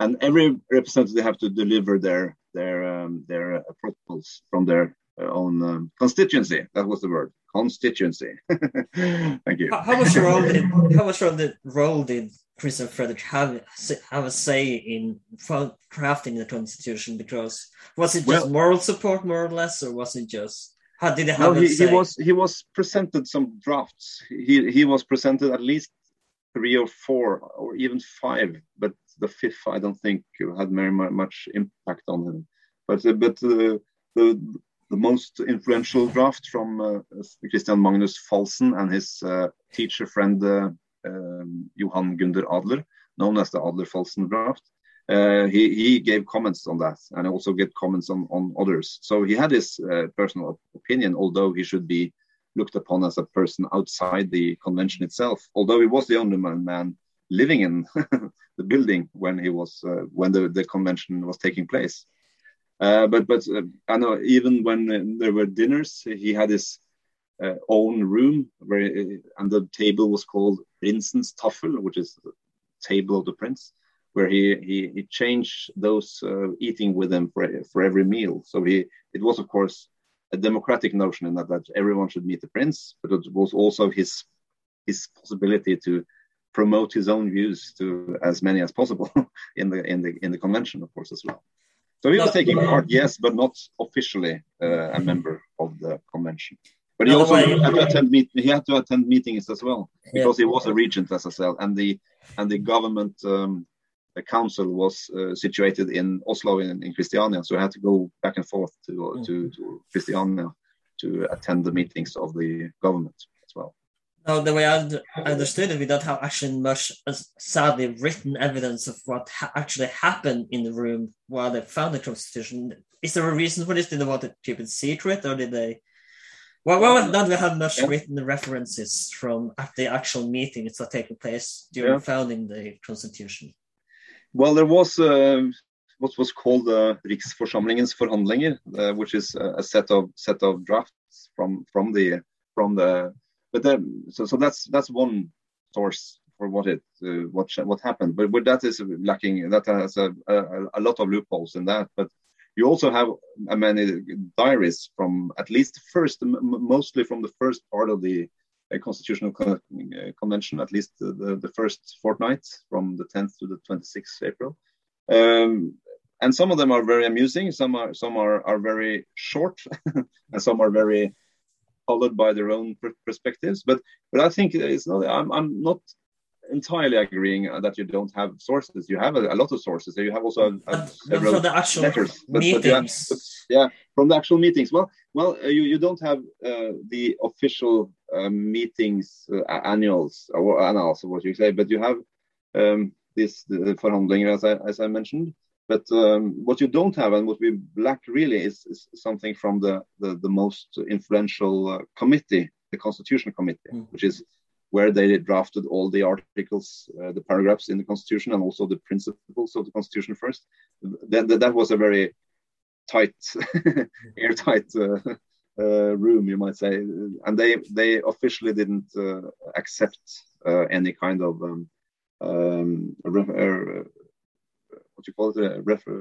And every representative have to deliver their their um, their protocols from their own um, constituency. That was the word constituency. Thank you. How, how much role did how much role did, did Christian Frederick have have a say in crafting the constitution? Because was it just well, moral support, more or less, or was it just how did it have? No, he, he was he was presented some drafts. He he was presented at least three or four or even five, but the fifth I don't think had very much impact on him. But uh, but uh, the the most influential draft from uh, Christian Magnus Falsen and his uh, teacher friend uh, Johan Gunder Adler, known as the Adler-Falsen draft. Uh, he, he gave comments on that and also get comments on, on others. So he had his uh, personal opinion, although he should be looked upon as a person outside the convention itself. Although he was the only man, man living in the building when he was uh, when the, the convention was taking place. Uh, but but uh, I know even when there were dinners, he had his uh, own room where and the table was called Prinsens Tafel, which is the table of the prince, where he he, he changed those uh, eating with him for for every meal. So he it was of course a democratic notion in that that everyone should meet the prince, but it was also his his possibility to promote his own views to as many as possible in the in the in the convention, of course, as well. So he was taking part, yes, but not officially uh, a member of the convention. But he also had to attend meet, he had to attend meetings as well because yeah. he was a regent, as I said, and the and the government um, the council was uh, situated in Oslo in, in Christiania, so he had to go back and forth to mm. to, to Christiania to attend the meetings of the government as well. Now, the way I understood it, we don't have actually much, uh, sadly, written evidence of what ha- actually happened in the room while they found the constitution. Is there a reason for this? Did they want to keep it secret, or did they? Well, well, not we have much yeah. written references from at the actual meeting that taking place during yeah. founding the constitution. Well, there was uh, what was called the uh, Riksforsamlingens forhandlinger, uh, which is a set of set of drafts from from the from the. But then, so so that's that's one source for what it uh, what what happened. But, but that is lacking. That has a, a, a lot of loopholes in that. But you also have many diaries from at least first, mostly from the first part of the uh, constitutional con uh, convention, at least the, the first fortnight from the 10th to the 26th April. Um, and some of them are very amusing. Some are some are, are very short, and some are very followed by their own perspectives. But but I think it's not. I'm I'm not entirely agreeing that you don't have sources. You have a, a lot of sources. You have also a, a several from the actual letters. But, meetings. But have, yeah, from the actual meetings. Well, well, uh, you, you don't have uh, the official uh, meetings uh, annuals or annals, what you say, but you have um, this the forhandlinger, as I as I mentioned. But um, what you don't have, and what we lack really, is, is something from the the, the most influential uh, committee, the Constitutional Committee, mm. which is where they drafted all the articles, uh, the paragraphs in the Constitution, and also the principles of the Constitution first. That, that, that was a very tight, airtight uh, uh, room, you might say, and they they officially didn't uh, accept uh, any kind of um, um, uh, what you call it, a refer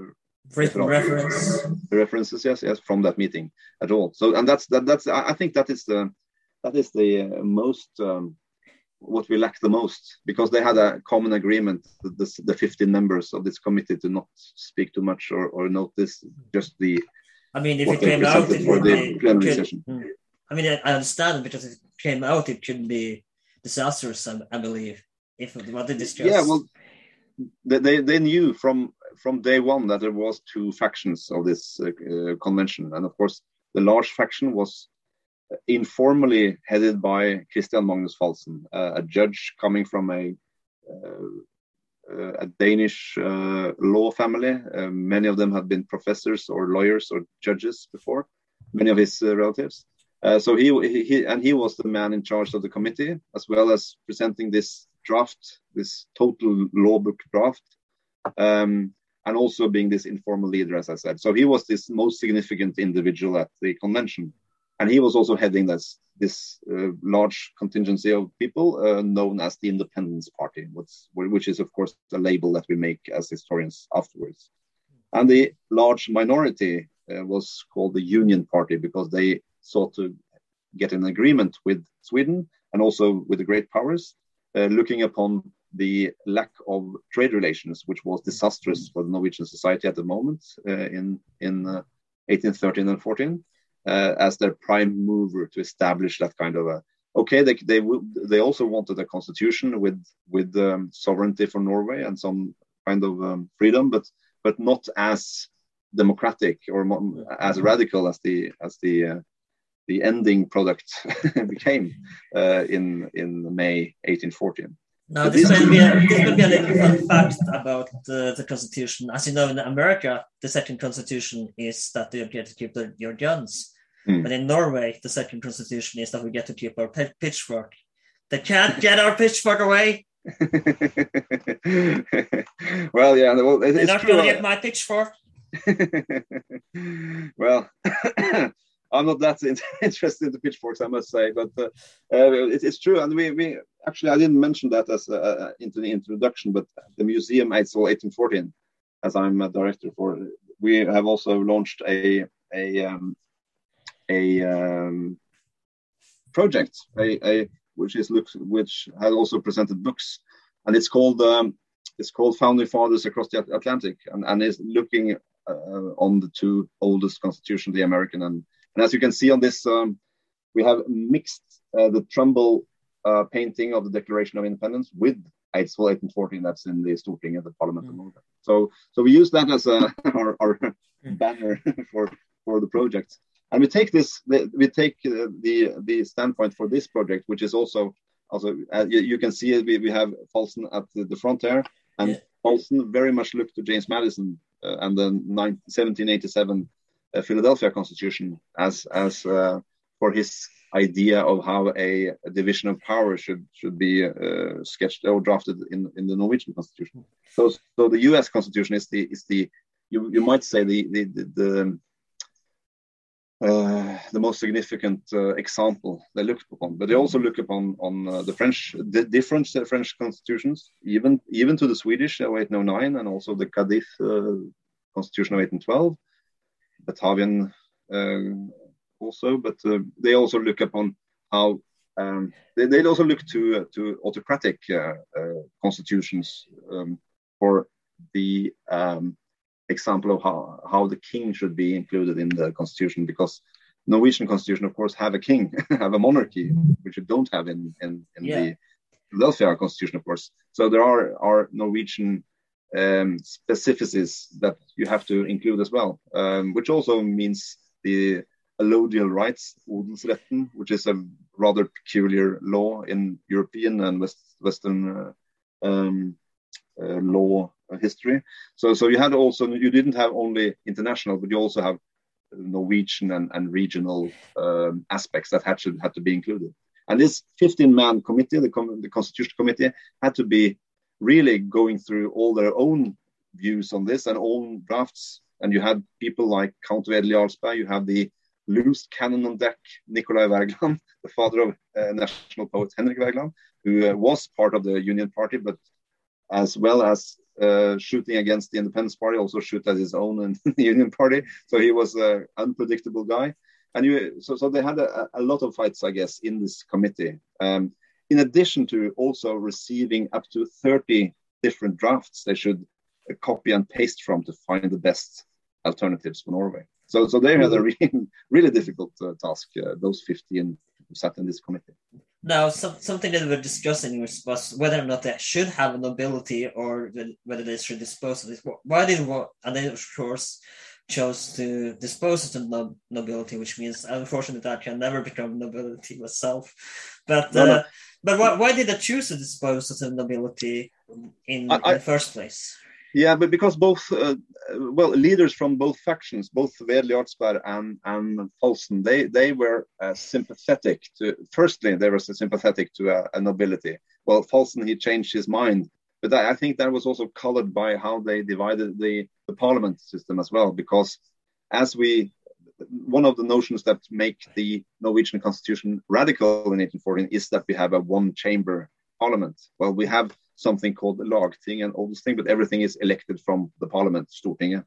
reference. references yes yes from that meeting at all. So and that's that that's i think that is the that is the uh, most um, what we lack the most because they had a common agreement the, the 15 members of this committee to not speak too much or, or notice just the i mean if it came out it would be, could, hmm. i mean i understand because if it came out it could be disastrous i, I believe if what they discussed yeah well they, they knew from from day one that there was two factions of this uh, uh, convention, and of course the large faction was informally headed by Christian Magnus Falsen, uh, a judge coming from a uh, a Danish uh, law family. Uh, many of them have been professors or lawyers or judges before. Many of his relatives. so he, he and he was the man in charge of the committee, as well as presenting this draft, this total law book draft, um, and also being this informal leader, as I said. So he was this most significant individual at the convention, and he was also heading this this uh, large contingency of people uh, known as the Independence Party, which, is of course the label that we make as historians afterwards. And the large minority uh, was called the Union Party because they sought to get an agreement with Sweden and also with the great powers uh, looking upon the lack of trade relations, which was disastrous for the Norwegian society at the moment uh, in in 1813 uh, and 14, as their prime mover to establish that kind of a okay they they they also wanted a constitution with with um, sovereignty for Norway and some kind of um, freedom but but not as democratic or as radical as the as the uh, the ending product became uh, in in May 1814. Now, this, this, will be a, this will be a little fun fact about uh, the Constitution. As you know, in America, the second Constitution is that you get to keep the, your guns. Mm. But in Norway, the second Constitution is that we get to keep our pitchfork. They can't get our pitchfork away. well, yeah, well, it, They're not going to get my pitchfork. well, I'm not that interested in the pitchforks, I must say, but uh, uh, it, it's true. And we, we actually, I didn't mention that as uh, uh into the introduction, but the museum Eidsvoll 1814, as I'm a director for, we have also launched a a um, a um, project, a, a which is looks which has also presented books, and it's called um, it's called Founding Fathers Across the Atlantic, and and is looking uh, on the two oldest constitutions, the American and and as you can see on this, um, we have mixed uh, the Trumbull uh, painting of the Declaration of Independence with Eidsvoll 1814 that's in the Storting of the Parliament mm. of Norway. So, so we use that as a, our, our mm. banner for, for the project. And we take this, we take uh, the, the standpoint for this project, which is also, also uh, you, you, can see we, we have Falsen at the, the front there. And yeah. Very much looked to James Madison uh, and the 19, 1787 Philadelphia Constitution as as uh, for his idea of how a, a, division of power should should be uh, sketched or drafted in in the Norwegian Constitution. So so the U.S. Constitution is the is the you, you might say the the the, the uh, the most significant uh, example they look upon, but they also look upon on uh, the French, the different French constitutions, even even to the Swedish of 1809 and also the Cadiz uh, constitution of 1812, Batavian uh, also, but uh, they also look upon how um, they, they also look to uh, to autocratic constitutions um, for the um, example of how, how the king should be included in the constitution because Norwegian constitution, of course, have a king, have a monarchy, which you don't have in in, in yeah. the Philadelphia constitution, of course. So there are are Norwegian um, specificities that you have to include as well, um, which also means the allodial rights, odelsretten, which is a rather peculiar law in European and West, Western uh, um, uh, law history. So, so you had also you didn't have only international, but you also have Norwegian and, and regional um, aspects that had to had to be included. And this 15-man committee, the, the Constitution Committee, had to be really going through all their own views on this and own drafts. And you had people like Count Wedel Jarlsberg, you have the loose cannon on deck Nikolai Wergeland, the father of uh, national poet Henrik Wergeland, who uh, was part of the Union Party, but as well as uh, shooting against the Independence Party, also shoot at his own in the Union Party. So he was an unpredictable guy. And you, so, so they had a, a, lot of fights, I guess, in this committee. Um, in addition to also receiving up to 30 different drafts they should uh, copy and paste from to find the best alternatives for Norway. So, so they had a really, really difficult uh, task, uh, those 15 who sat in this committee. Now, some, something that we're discussing was, was whether or not they should have a nobility or whether they should dispose of this. Why did what? and they of course chose to dispose of the nobility, which means unfortunately that I can never become nobility myself. But no, uh, no. but why, why did they choose to dispose of the nobility in, I, in the first place? Yeah, but because both, uh, well, leaders from both factions, both Jarlsberg and and Falsen, they they were uh, sympathetic to. Firstly, they were sympathetic to a, a nobility. Well, Falsen he changed his mind, but I, I, think that was also colored by how they divided the the parliament system as well. Because as we, one of the notions that make the Norwegian constitution radical in 1814 is that we have a one chamber parliament. Well, we have something called the Lagting and all this thing, but everything is elected from the parliament, Stortinget.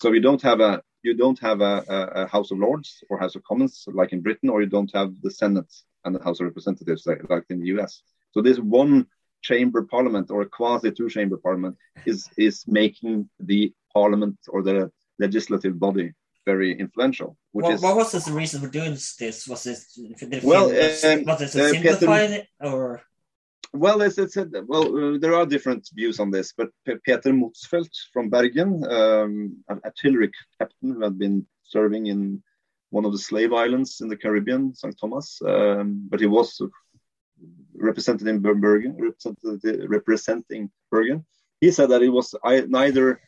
So you don't have a you don't have a, a, a, House of Lords or House of Commons like in Britain, or you don't have the Senate and the House of Representatives like, like in the US. So this one chamber parliament or a quasi two chamber parliament is is making the parliament or the legislative body very influential. What, what, was the reason for doing this? Was it well, um, was it uh, simplified or well, it's, it's a, well, uh, there are different views on this, but P Peter Motzfeldt from Bergen, um, an artillery captain who had been serving in one of the slave islands in the Caribbean, St. Thomas, um, but he was represented in Bergen, represented, representing Bergen. He said that it was neither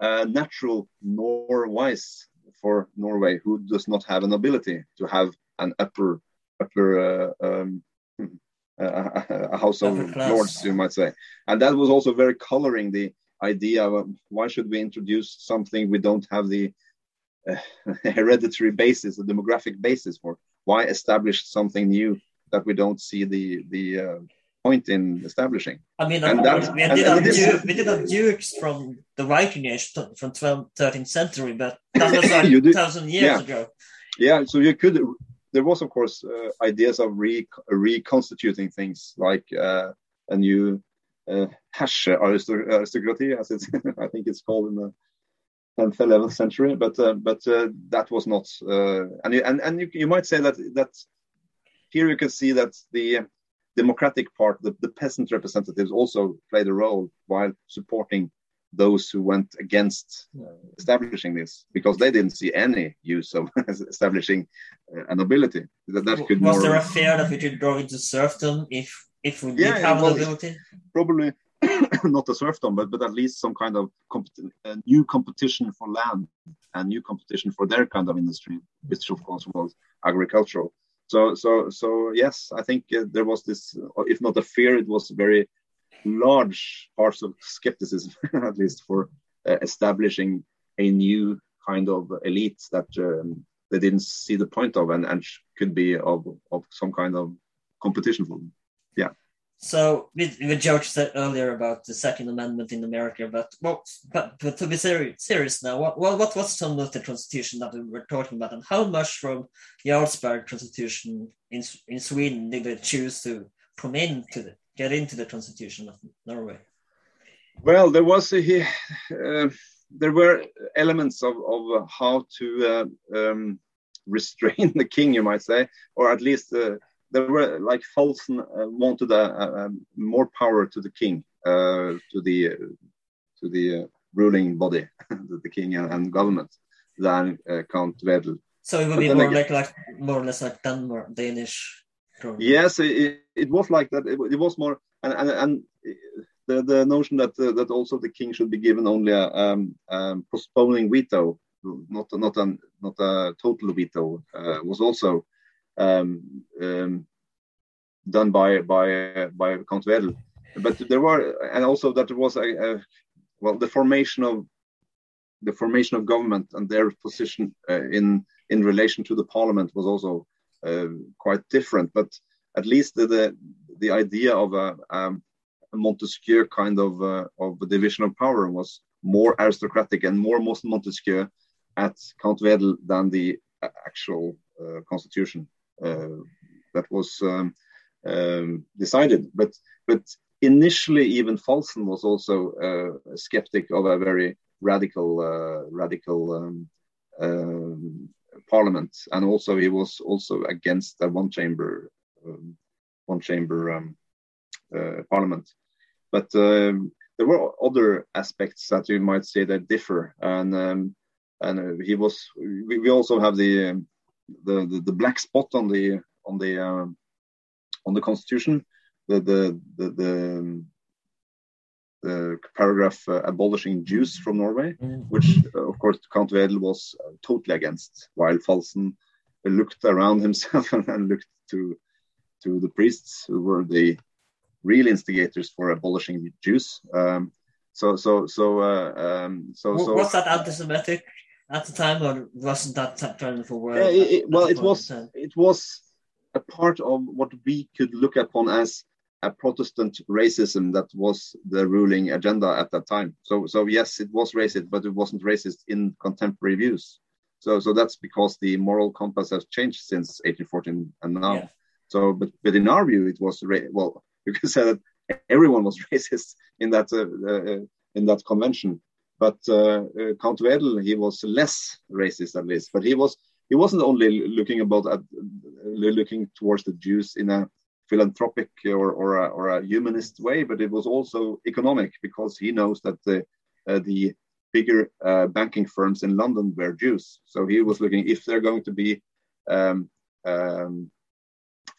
uh, natural nor wise for Norway, who does not have an ability to have an upper upper uh, um, a, house of lords, you might say. And that was also very coloring the idea of why should we introduce something we don't have the uh, hereditary basis, the demographic basis for? Why establish something new that we don't see the the uh, point in establishing? I mean, and that, we, did have Duke, we did have dukes from the Viking age, from 12th, 13th century, but that was like a thousand years yeah. ago. Yeah, so you could there was of course uh, ideas of re reconstituting things like uh, a new uh, hash aristocracy, as it's I think it's called in the 10th, 11th century. But uh, but uh, that was not, uh, and you, and and you, you might say that that here you can see that the democratic part, the, the peasant representatives also played a role while supporting those who went against uh, establishing this because they didn't see any use of establishing uh, a nobility. That, that could was there a fear that we could go into serfdom if if we did yeah, have well, nobility? Probably not a serfdom, but but at least some kind of comp- new competition for land and new competition for their kind of industry, which of course was agricultural. So so so yes, I think uh, there was this, if not a fear, it was very large parts of skepticism, at least for uh, establishing a new kind of elite that um, they didn't see the point of and, and could be of, of some kind of competition for them. Yeah. So, with, with George said earlier about the Second Amendment in America, but well, but, but to be serious, serious now, what, what, what was some of the Constitution that we were talking about, and how much from the Jarlsberg Constitution in in Sweden did they choose to come into the get into the constitution of Norway? Well, there was a, uh, there were elements of, of how to uh, um, restrain the king, you might say, or at least uh, there were like Falsen uh, wanted a, a, a, more power to the king, uh, to the to the uh, ruling body, the king and, and government, than Count Wedel. So it would be more again, like like more or less like Denmark, Danish Yes, it, it was like that. It, it was more, and, and, and the, the notion that uh, that also the king should be given only a um, um, postponing veto, not not a not a total veto, uh, was also um, um done by by by Count Wedel. But there were, and also that there was a, a well the formation of the formation of government and their position uh, in in relation to the parliament was also quite different. But at least the the, the idea of a, um, a Montesquieu kind of uh, of division of power was more aristocratic and more most Montesquieu at Count Wedel than the actual uh, constitution uh, that was um, um, decided. But but initially, even Falsen was also uh, a skeptic of a very radical uh, radical um, um, parliament, and also he was also against a one chamber um, one chamber um, uh, parliament. But um, there were other aspects that you might say that differ, and um, and uh, he was. We, we, also have the, um, the, the the black spot on the on the um, on the constitution, the the the, the, the paragraph uh, abolishing Jews from Norway, mm. which uh, of course Count Wedel was uh, totally against, while Falsen looked around himself and, and looked to to the priests who were the real instigators for abolishing Jews. Um, so, so, so, uh, um, so, was so. Was that anti-Semitic at the time, or wasn't that term for word? Yeah, it, it, well, it was. It was a part of what we could look upon as a Protestant racism that was the ruling agenda at that time. So, so yes, it was racist, but it wasn't racist in contemporary views. So, so that's because the moral compass has changed since 1814 and now. Yeah. So, but but in our view, it was well, you can say that everyone was racist in that uh, uh, in that convention. But uh, uh, Count Wedel, he was less racist at least. But he was he wasn't only looking about at, looking towards the Jews in a philanthropic or or a, or a humanist way, but it was also economic because he knows that the uh, the bigger uh, banking firms in London were Jews. So he was looking if they're going to be um, um,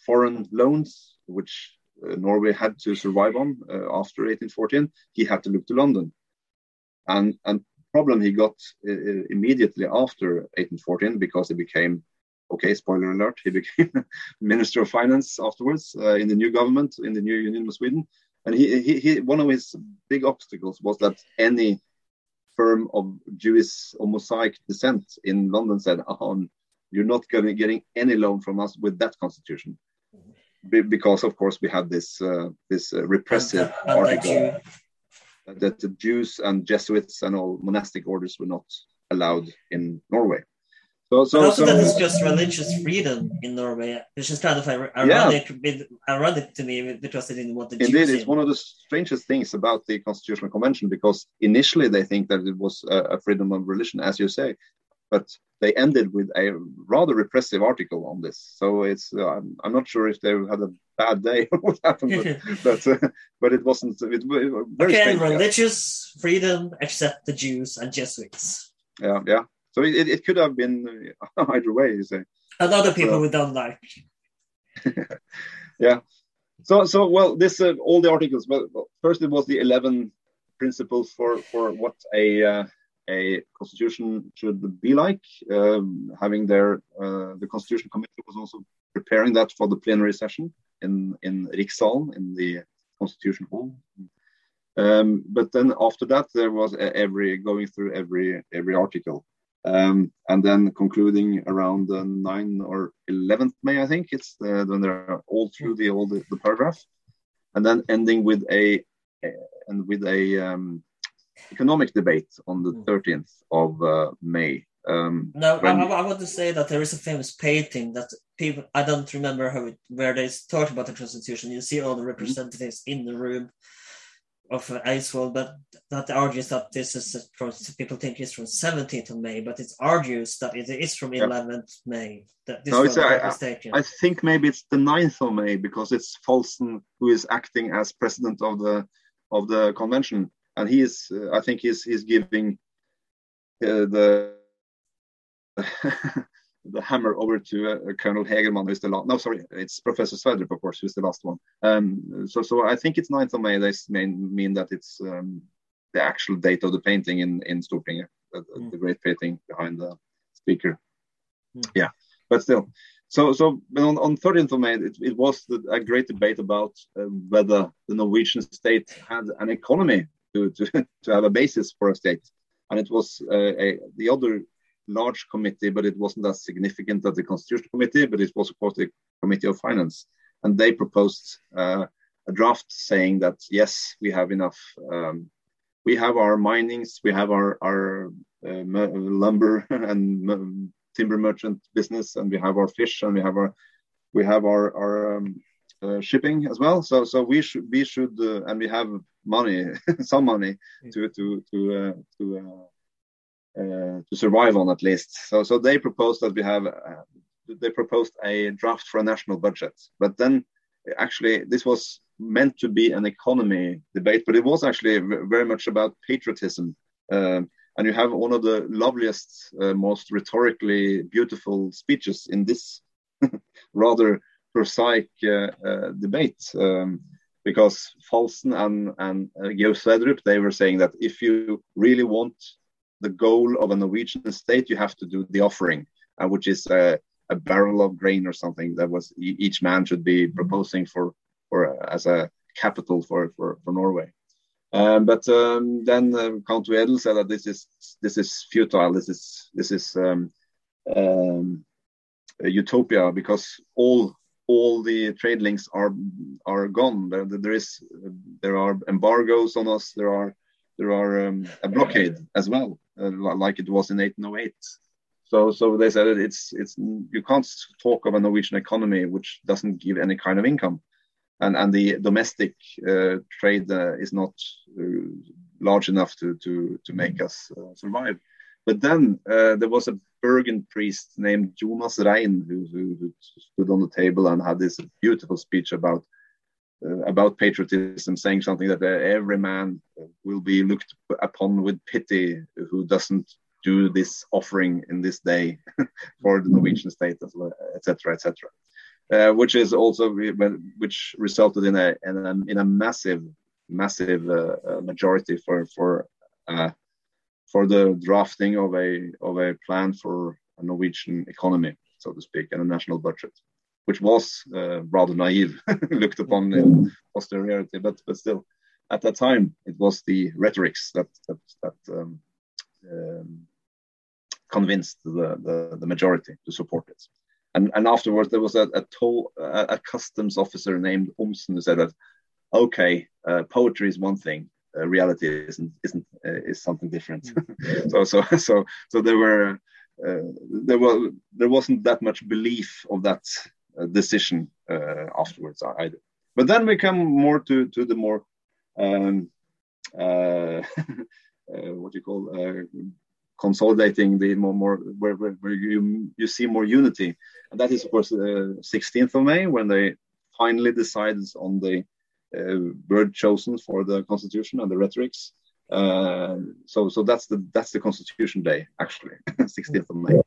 foreign loans, which uh, Norway had to survive on uh, after 1814, he had to look to London. And and problem he got uh, immediately after 1814 because he became okay spoiler alert he became minister of finance afterwards uh, in the new government in the new union of sweden and he, he, he one of his big obstacles was that any firm of jewish or mosaic descent in london said oh, you're not getting, getting any loan from us with that constitution because of course we had this uh, this uh, repressive article that the Jews and Jesuits and all monastic orders were not allowed in Norway. So, so, but also so, that it's just religious freedom in Norway, which is kind of ironic, yeah. ironic to me because they didn't want the Indeed, Jews it's in. one of the strangest things about the Constitutional Convention because initially they think that it was a, freedom of religion, as you say, but they ended with a rather repressive article on this. So it's uh, I'm, I'm, not sure if they had a bad day or what happened, but but, uh, but, it wasn't. It, it very okay, religious yeah. freedom except the Jews and Jesuits. Yeah, yeah. So it, it could have been either way. You say. And other people so, we don't like. yeah. So so well, this uh, all the articles. Well, first it was the eleven principles for for what a uh, a constitution should be like. Um, having their uh, the constitution committee was also preparing that for the plenary session in in Rikssalen in the constitution hall. Um, but then after that, there was every going through every every article, um, and then concluding around the 9 or 11th May, I think it's the, when they're all through the all the, the paragraph, and then ending with a, a and with a um, economic debate on the 13th hmm. of uh, May. Um, no, when... I, I, want to say that there is a famous painting that people I don't remember how it, where they talk about the constitution. You see all the representatives mm-hmm. in the room of Eidsvoll, but that argues that this is from people think it's from 17th of May, but it argues that it is from 11th May. That this no, it's, I, I, think maybe it's the 9th of May because it's Falsen who is acting as president of the of the convention and he is uh, I think he's he's giving uh, the the hammer over to uh, Colonel Hegerman, who's the last. No, sorry, it's Professor Sverdrup, of course, who's the last one. Um, so, so I think it's 9th of May. This may mean that it's um, the actual date of the painting in in Stortinget, uh, mm. the great painting behind the speaker. Mm. Yeah, but still. So, so on, on 13th of May, it, it was a great debate about uh, whether the Norwegian state had an economy to, to, to have a basis for a state. And it was uh, a, the other large committee, but it wasn't as significant as the Constitutional Committee, but it was, of course, the Committee of Finance. And they proposed uh, a draft saying that, yes, we have enough. Um, we have our minings, we have our, our uh, lumber and timber merchant business, and we have our fish, and we have our we have our, our um, uh, shipping as well. So so we should we should uh, and we have money, some money to to to uh, to uh, uh, to survive on at least. So so they proposed that we have uh, they proposed a draft for a national budget, but then actually this was meant to be an economy debate, but it was actually very much about patriotism. Um, and you have one of the loveliest, most rhetorically beautiful speeches in this rather prosaic uh, uh, debate um, because Falsen and, and uh, Georg Sverdrup, they were saying that if you really want the goal of a Norwegian state, you have to do the offering, uh, which is a, a, barrel of grain or something that was each man should be proposing for, for uh, as a capital for, for, for Norway. Um, but um, then uh, Count Wedel said that this is this is futile. This is this is um, um utopia because all all the trade links are are gone. There, there is there are embargoes on us. There are there are um, a blockade as well, like it was in 1808. So so they said it's it's you can't talk of a Norwegian economy which doesn't give any kind of income, and and the domestic uh, trade uh, is not uh, large enough to to to make us uh, survive. But then uh, there was a Bergen priest named Jonas Rein who, who, who, stood on the table and had this beautiful speech about uh, about patriotism, saying something that uh, every man will be looked upon with pity who doesn't do this offering in this day for the Norwegian state, etc., etc. Uh, which is also which resulted in a in a, in a massive massive uh, uh, majority for for uh, for the drafting of a of a plan for a Norwegian economy, so to speak, and a national budget, which was uh, rather naive, looked upon in posterity, but but still, at that time, it was the rhetorics that that, that um, um, convinced the, the, the majority to support it. And and afterwards, there was a a, toll, a, a customs officer named Omsen who said that, okay, uh, poetry is one thing, uh, reality isn't isn't uh, is something different. Mm. so so so so there were uh, there was there wasn't that much belief of that decision uh, afterwards either. But then we come more to to the more um, uh, what you call consolidating the more, more where, where, where, you you see more unity, and that is of course the 16th of May when they finally decides on the uh, word chosen for the constitution and the rhetorics. Uh, so so that's the that's the constitution day actually 16th of may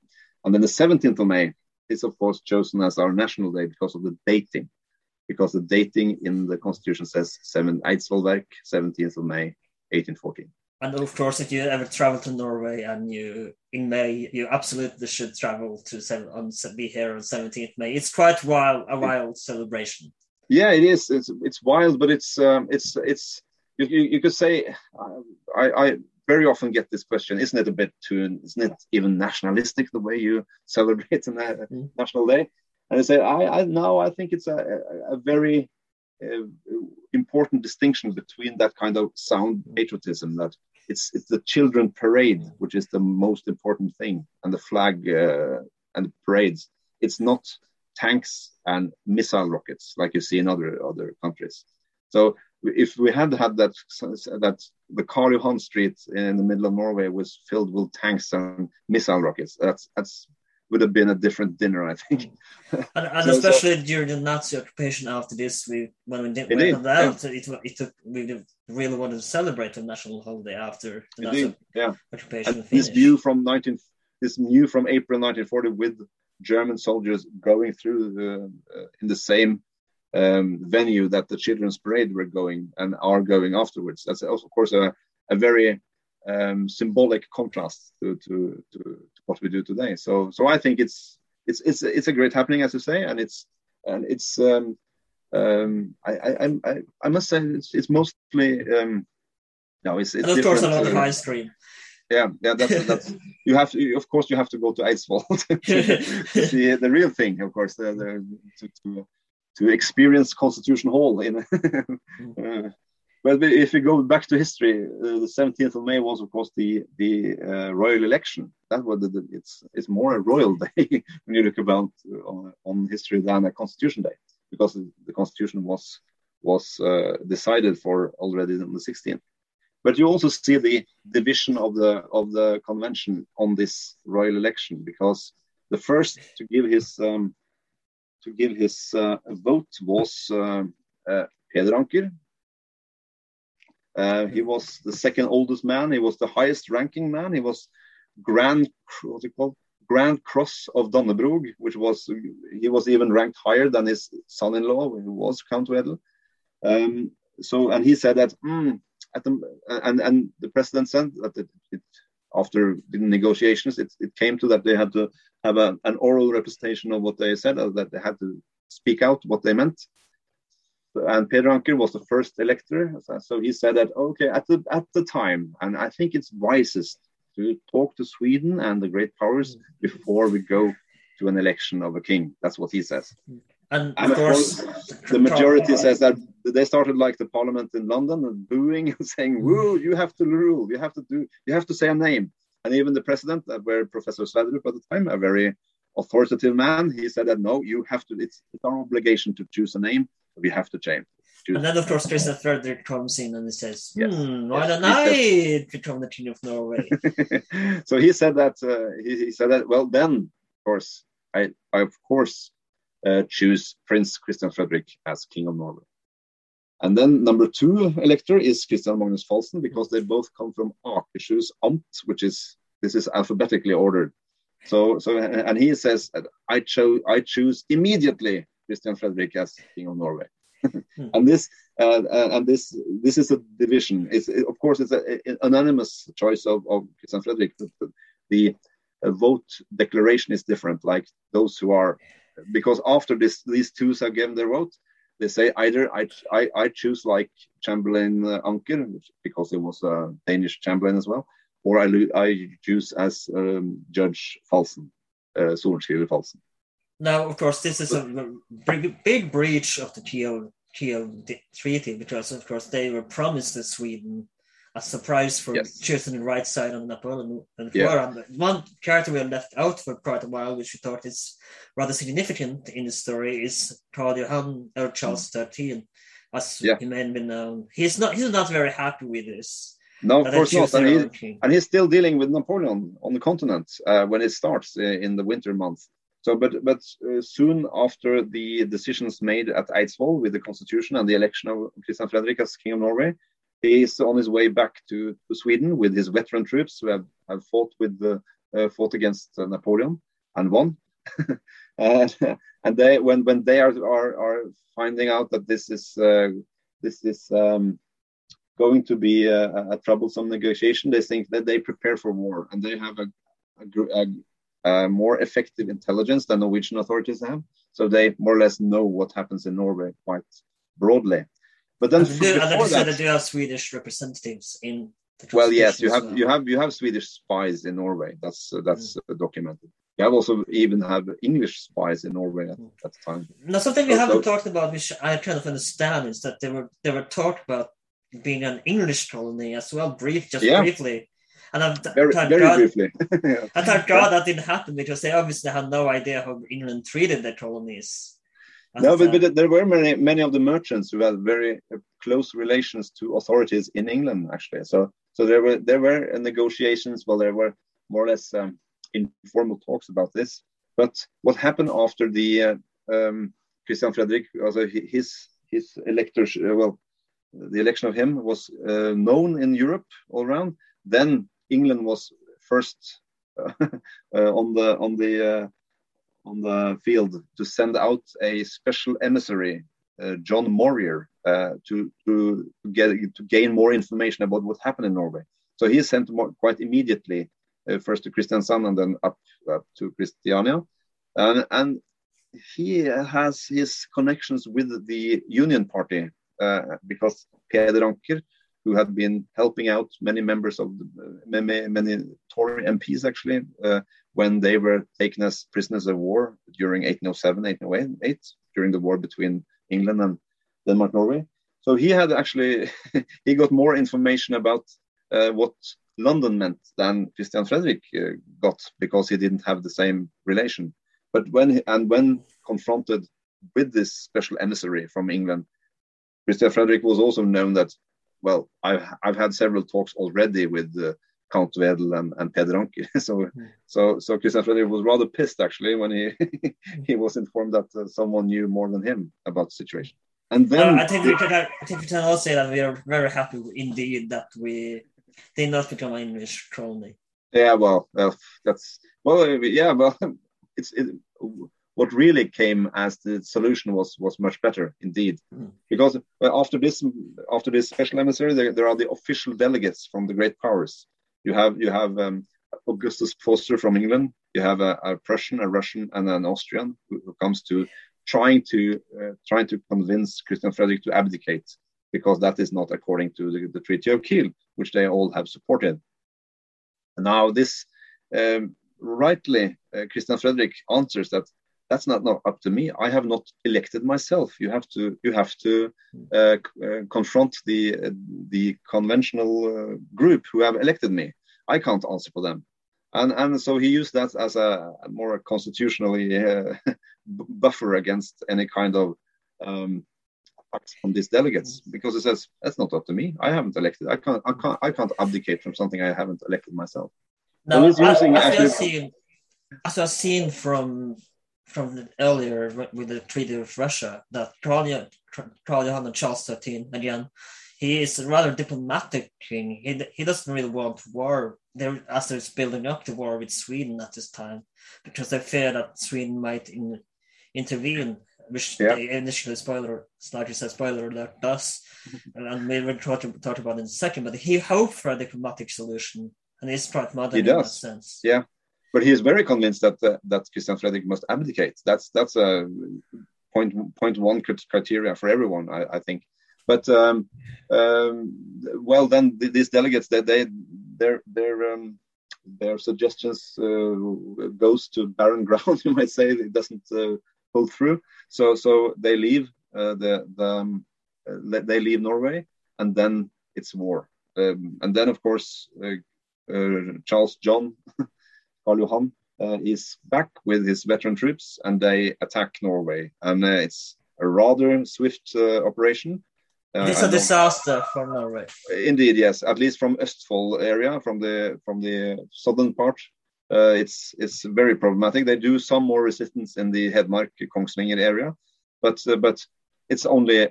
and then the 17th of may is of course chosen as our national day because of the dating. Because the dating in the constitution says 7 Eidsvollverk 17th of may 1814 and of course if you ever travel to norway and you in may you absolutely should travel to seven on be here on 17th may. It's quite wild a wild celebration. Yeah, it is. It's it's wild, but it's um, it's it's you, you, you could say I, I very often get this question: Isn't it a bit too? Isn't it even nationalistic the way you celebrate a mm. national day? And I say, I, I no, I think it's a, a, a very uh, important distinction between that kind of sound patriotism that it's it's the children parade which is the most important thing and the flag uh, and the parades it's not tanks and missile rockets like you see in other other countries. So if we had had that that the Karl Johan Street in the middle of Norway was filled with tanks and missile rockets, that's that's would have been a different dinner, I think. and, and so, especially so, during the Nazi occupation after this, we when we didn't went out, yeah. it, it took we really wanted to celebrate a national holiday after the Nazi yeah. occupation. This view from 19 this new from April 1940 with German soldiers going through the, uh, in the same um, venue that the children's parade were going and are going afterwards. That's also, of course, a, a very um, symbolic contrast to, to, to, to, what we do today. So, so I think it's it's it's it's a great happening, as you say, and it's and it's um, um, I, I, I I must say it's it's mostly um, no, it's, it's and of course on the high screen. yeah, yeah. That's that's you have to. Of course, you have to go to Eidsvoll to see the real thing. Of course, the, the, to, to to experience Constitution Hall in. uh, but if we go back to history, uh, the 17th of May was, of course, the the uh, royal election. That was the, it's it's more a royal day when you look about uh, on, on, history than a Constitution Day, because the Constitution was was uh, decided for already on the 16th. But you also see the division of the of the convention on this royal election, because the first to give his um, to give his uh, vote was uh, uh, Peder Anker, uh, he was the second oldest man. He was the highest ranking man. He was Grand, what's it called? Grand Cross of Dannebrog, which was he was even ranked higher than his son-in-law, who was Count Wedel. Um, so, and he said that mm, the and and the president said that it, it, after the negotiations, it, it came to that they had to have a, an oral representation of what they said, uh, that they had to speak out what they meant and Peder Anker was the first elector. So he said that okay, at the at the time, and I think it's wisest to talk to Sweden and the great powers before we go to an election of a king. That's what he says. And, and of course, the majority says that they started like the parliament in London and booing and saying, "Woo, you have to rule. You have to do. You have to say a name." And even the president, uh, where Professor Sverdrup at the time, a very authoritative man, he said that no, you have to. It's, it's our obligation to choose a name we have to change. And then, of course, Christian Frederick comes in and he says, yes. hmm, why yes. don't I become the king of Norway? so he said that, uh, he, he, said that, well, then, of course, I, I of course, uh, choose Prince Christian Frederick as king of Norway. And then number two elector is Christian Magnus Falsen because they both come from Akershus Amt, which is, this is alphabetically ordered. So, so, and he says, I chose, I choose immediately Christian Frederick as King of Norway. Hmm. and this uh, uh, and this this is a division. It's it, of course it's an anonymous choice of, of Christian Frederick. The, the uh, vote declaration is different. Like those who are because after this these two have given their vote, they say either I I, I choose like Chamberlain uh, Anker because he was a Danish Chamberlain as well, or I I choose as um, Judge Falsen, uh, Sorenskriver Falsen. Now, of course, this is a big, breach of the Kiel Treaty because, of course, they were promised to Sweden a surprise for yes. choosing the right side on Napoleon and yeah. And one character we have left out for quite a while, which we thought is rather significant in the story, is Karl Johan or Charles XIII, as yeah. he may be known. He's not he's not very happy with this. No, of course not. And, he, and, he's still dealing with Napoleon on the continent uh, when it starts uh, in the winter months. So, but but uh, soon after the decisions made at Eidsvoll with the constitution and the election of Christian Frederick as king of Norway, he is on his way back to, to Sweden with his veteran troops who have, have fought with the, uh, fought against uh, Napoleon and won. and, they when when they are are, are finding out that this is uh, this is um, going to be a, a, troublesome negotiation, they think that they prepare for war and they have a, a, a more effective intelligence than Norwegian authorities have. So they more or less know what happens in Norway quite broadly. But then, and do, before that, that, have Swedish representatives in. well, yes, you have well. you have you have Swedish spies in Norway. That's uh, that's mm. documented. You have also even have English spies in Norway at, mm. at the time. Now, something we so, haven't so, talked about, which I kind of understand, is that they were they were talked about being an English colony as well, brief, just yeah. briefly. And I'm very, very God, briefly. I thank God that didn't happen because they obviously had no idea how England treated their colonies. No, but, but, there were many many of the merchants who had very uh, close relations to authorities in England, actually. So so there were there were negotiations. Well, there were more or less um, informal talks about this. But what happened after the uh, um, Christian Frederick, also his his electors, uh, well, the election of him was uh, known in Europe all around. Then England was first uh, on the on the uh, on the field to send out a special emissary, uh, John Morier, to to get to gain more information about what happened in Norway. So he sent more, quite immediately, first to Kristiansand and then up, up to Christiania, and, and he has his connections with the Union Party uh, because Peder Anker who had been helping out many members of the, many, many Tory MPs actually uh, when they were taken as prisoners of war during 1807, 1808, during the war between England and Denmark, Norway. So he had actually he got more information about uh, what London meant than Christian Frederick uh, got because he didn't have the same relation. But when he, and when confronted with this special emissary from England, Christian Frederick was also known that well, I've I've had several talks already with uh, Count Wedel and, and Peder Anker. so mm. so so Christian Frederick was rather pissed actually when he he was informed that uh, someone knew more than him about the situation. And then uh, I think we can I think we can all say that we are very happy indeed that we did not become an English colony. Yeah, well, that's well, yeah, well, it's it, what really came as the solution was was much better indeed, mm. because after this after this special emissary, there, there, are the official delegates from the great powers. You have you have um, Augustus Foster from England. You have a, a, Prussian, a Russian, and an Austrian who, who comes to trying to uh, trying to convince Christian Frederick to abdicate because that is not according to the, the Treaty of Kiel, which they all have supported. Now this um, rightly, uh, Christian Frederick answers that that's not, not up to me. I have not elected myself. You have to you have to uh, uh, confront the uh, the conventional uh, group who have elected me. I can't answer for them, and and so he used that as a more constitutionally uh, buffer against any kind of um, from these delegates because it says that's not up to me. I haven't elected. I can't. I can't. I can't abdicate from something I haven't elected myself. No, so I, I, actually, seen, as I've seen from from the, earlier with the Treaty with Russia that Karl Johan Charles XIII again, he is a rather diplomatic king. He, he doesn't really want war there as there's building up the war with Sweden at this time because they fear that Sweden might in, intervene, which yeah. they initially spoiler slightly said spoiler alert does, and we will talk, talk about in a second. But he hoped for a diplomatic solution, and he's modern he does. in that sense. Yeah, but he is very convinced that uh, that Christian Frederick must abdicate. That's that's a point point one criteria for everyone, I, I think. But um, um, well, then th these delegates, they, they their their um, their suggestions uh, goes to barren ground. You might say it doesn't uh, pull through. So so they leave uh, the the um, they leave Norway, and then it's war. Um, and then of course uh, uh, Charles John. Karl Johan uh, is back with his veteran troops and they attack Norway. And uh, it's a rather swift uh, operation. it's a disaster for Norway. Indeed, yes. At least from Østfold area, from the from the southern part, uh, it's it's very problematic. They do some more resistance in the Hedmark Kongsvinger area, but uh, but it's only a,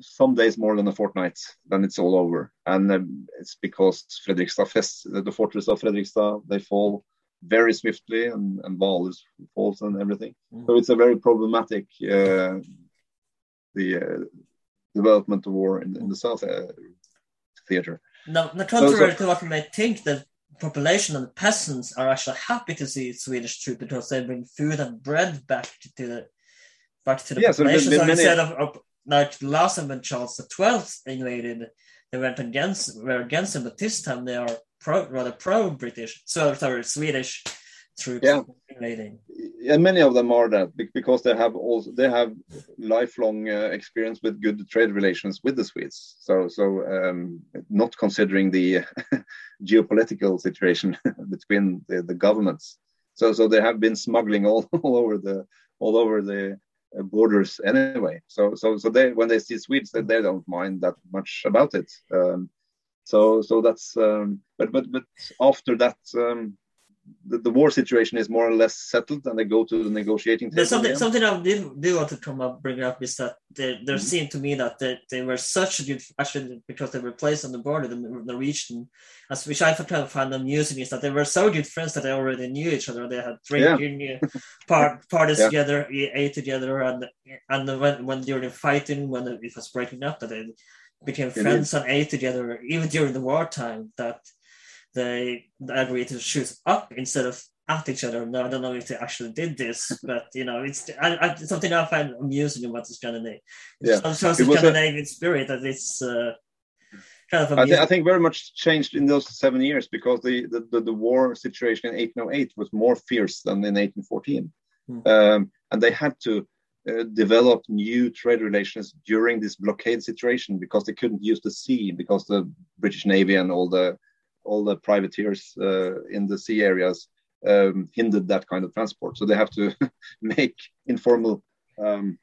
some days more than a fortnight, then it's all over. And um, it's because Fredrikstad Fest, the fortress of Fredrikstad, they fall very swiftly, and and Val falls and everything. Mm. So it's a very problematic uh, the uh, development of war in, in the South uh, theater. Now, the contrary so, so, to what you may think, the population and the peasants are actually happy to see Swedish troops because they bring food and bread back to the back to the population. So, so instead of, of like last time when Charles the Twelfth invaded, they went against were against him, but this time they are pro, rather pro British, so sorry, Swedish troops yeah. invading. And many of them are that because they have also they have lifelong uh, experience with good trade relations with the Swedes. So so um, not considering the geopolitical situation between the, the governments. So so they have been smuggling all, all over the all over the borders anyway. So so so they when they see Swedes, they, they don't mind that much about it. Um, so so that's um, but but but after that um, the, the, war situation is more or less settled and they go to the negotiating table. Something again. something I did do want to come up bring up is that there, there mm-hmm. seemed to me that they, they were such a good actually because they were placed on the border in the Norwegian as which I kind of found amusing is that they were so good friends that they already knew each other. They had drinking yeah. part, parties yeah. together, ate together, and and when when during fighting when it was breaking up that they became friends and ate together even during the wartime that they agreed to shoot up instead of at each other. No, I don't know if they actually did this, but you know, it's I, I, something I find amusing about the Scandinavian. Yeah. It shows the Scandinavian a... spirit that it's uh, kind of I, th- I, think very much changed in those seven years because the, the, the, the, war situation in 1808 was more fierce than in 1814. Mm. Um, and they had to uh, develop new trade relations during this blockade situation because they couldn't use the sea because the British Navy and all the all the privateers uh, in the sea areas um, hindered that kind of transport. So they have to make informal um,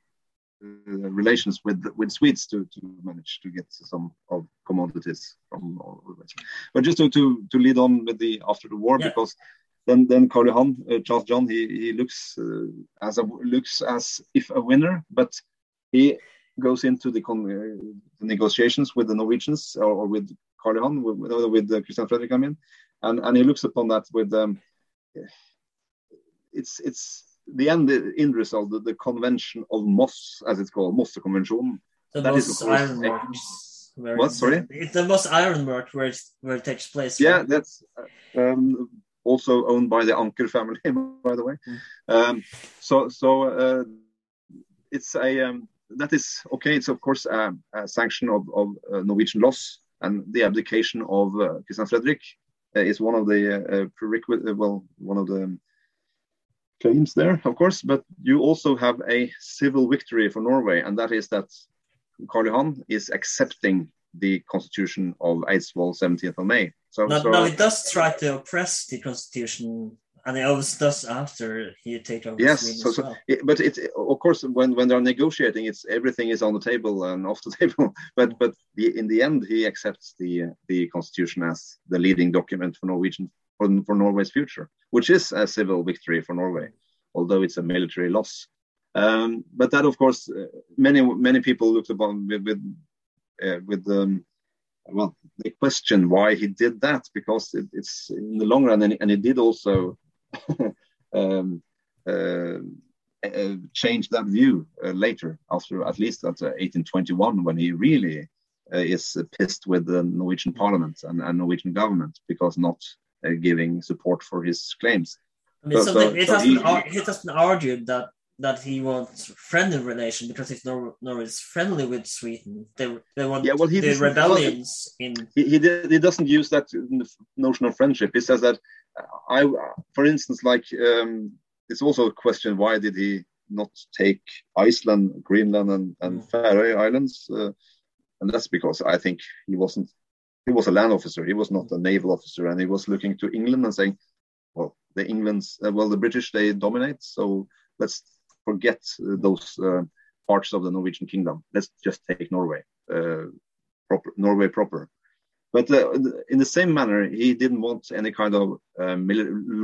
uh, relations with with Swedes to, to manage to get some of commodities from all the West. But just to, to, to lead on with the after the war, yeah. because then then Karl Johan, uh, Charles John, he he looks uh, as a looks as if a winner, but he goes into the, con- uh, the negotiations with the Norwegians or, or with Johan, with, with uh, Christian Frederick, I mean, and and he looks upon that with um, it's it's the end end result, the, the convention of Moss, as it's called, Moss Convention. The that is iron works. What? Sorry. It's the Moss ironwork where it where it takes place. Yeah, right? that's um, also owned by the Anker family, by the way. Mm. Um, so so uh, it's a um, that is okay. It's of course a, a sanction of, of uh, Norwegian loss and the abdication of uh, Christian Frederick uh, is one of the uh, prerequisite. Well, one of the claims there, of course, but you also have a civil victory for Norway, and that is that Karl Johan is accepting the constitution of Eidsvoll 17th of May. So, now, so, he does try to oppress the constitution, and it always does after he takes over. Yes, so, so well. it, but it course when when they're negotiating, it's everything is on the table and off the table. but but the, in the end, he accepts the the constitution as the leading document for Norwegian for, for Norway's future, which is a civil victory for Norway, although it's a military loss. Um, but that, of course, uh, many many people looked upon with with, uh, with um, well, they question why he did that because it, it's in the long run, and, and he did also um, uh, uh, change that view uh, later, after at least 1821, uh, when he really is pissed with the Norwegian Parliament and, and Norwegian government because not uh, giving support for his claims. I mean, so, so, it, so he, it has been argued that that he wants friendly relation because if Nor- Norway is friendly with Sweden, they they want yeah, well, he the rebellions well, in. He he, did, he, doesn't use that notion of friendship. He says that I, for instance, like um, it's also a question why did he not take Iceland, Greenland, and, and mm. Faroe Islands, uh, and that's because I think he wasn't he was a land officer. He was not a naval officer, and he was looking to England and saying, "Well, the England's uh, well, the British they dominate, so let's forget uh, those uh, parts of the Norwegian kingdom. Let's just take Norway, uh, proper Norway proper." But uh, in the same manner, he didn't want any kind of uh,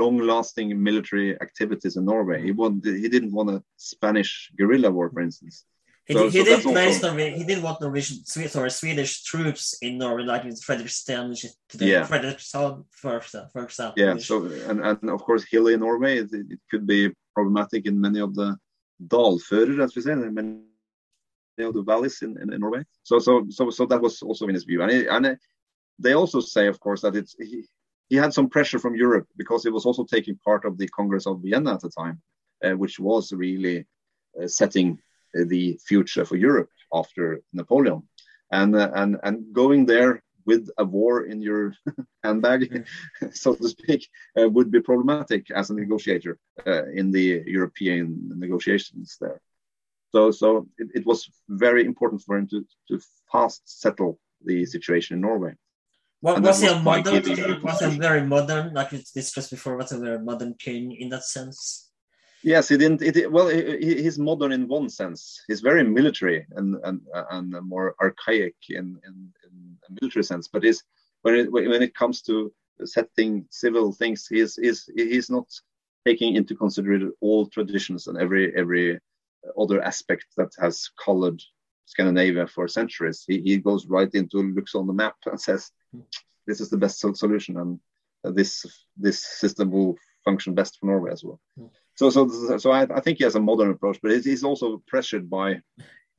long-lasting military activities in Norway. He wanted, he didn't want a Spanish guerrilla war, for instance. He, so, he so did place also... Norway, he did want Norwegian sorry, Swedish troops in Norway, like in Fredrikstad, today. Yeah. Fredrikstad, for, for example. Yeah. So and, and of course, hilly Norway, it, it could be problematic in many of the dalfører, as we say, in many of the valleys in, in, in, Norway. So so so so that was also in his view, and, and they also say, of course, that it's he, he had some pressure from Europe because he was also taking part of the Congress of Vienna at the time, uh, which was really uh, setting the future for Europe after Napoleon, and uh, and and going there with a war in your handbag, so to speak, uh, would be problematic as a negotiator uh, in the European negotiations there. So, so it, it, was very important for him to, to fast settle the situation in Norway. What, was he a modern king? Was he very modern, like we discussed before? Was a very modern king in that sense? Yes, he didn't. It, well, he, he's modern in one sense. He's very military and and, and more archaic in, in, in a military sense. But is when it when it comes to setting civil things, he is is he's not taking into consideration all traditions and every every other aspect that has colored Scandinavia for centuries. He he goes right into looks on the map and says, "This is the best solution, and this this system will function best for Norway as well." Mm so so so I, I think he has a modern approach, but he's also pressured by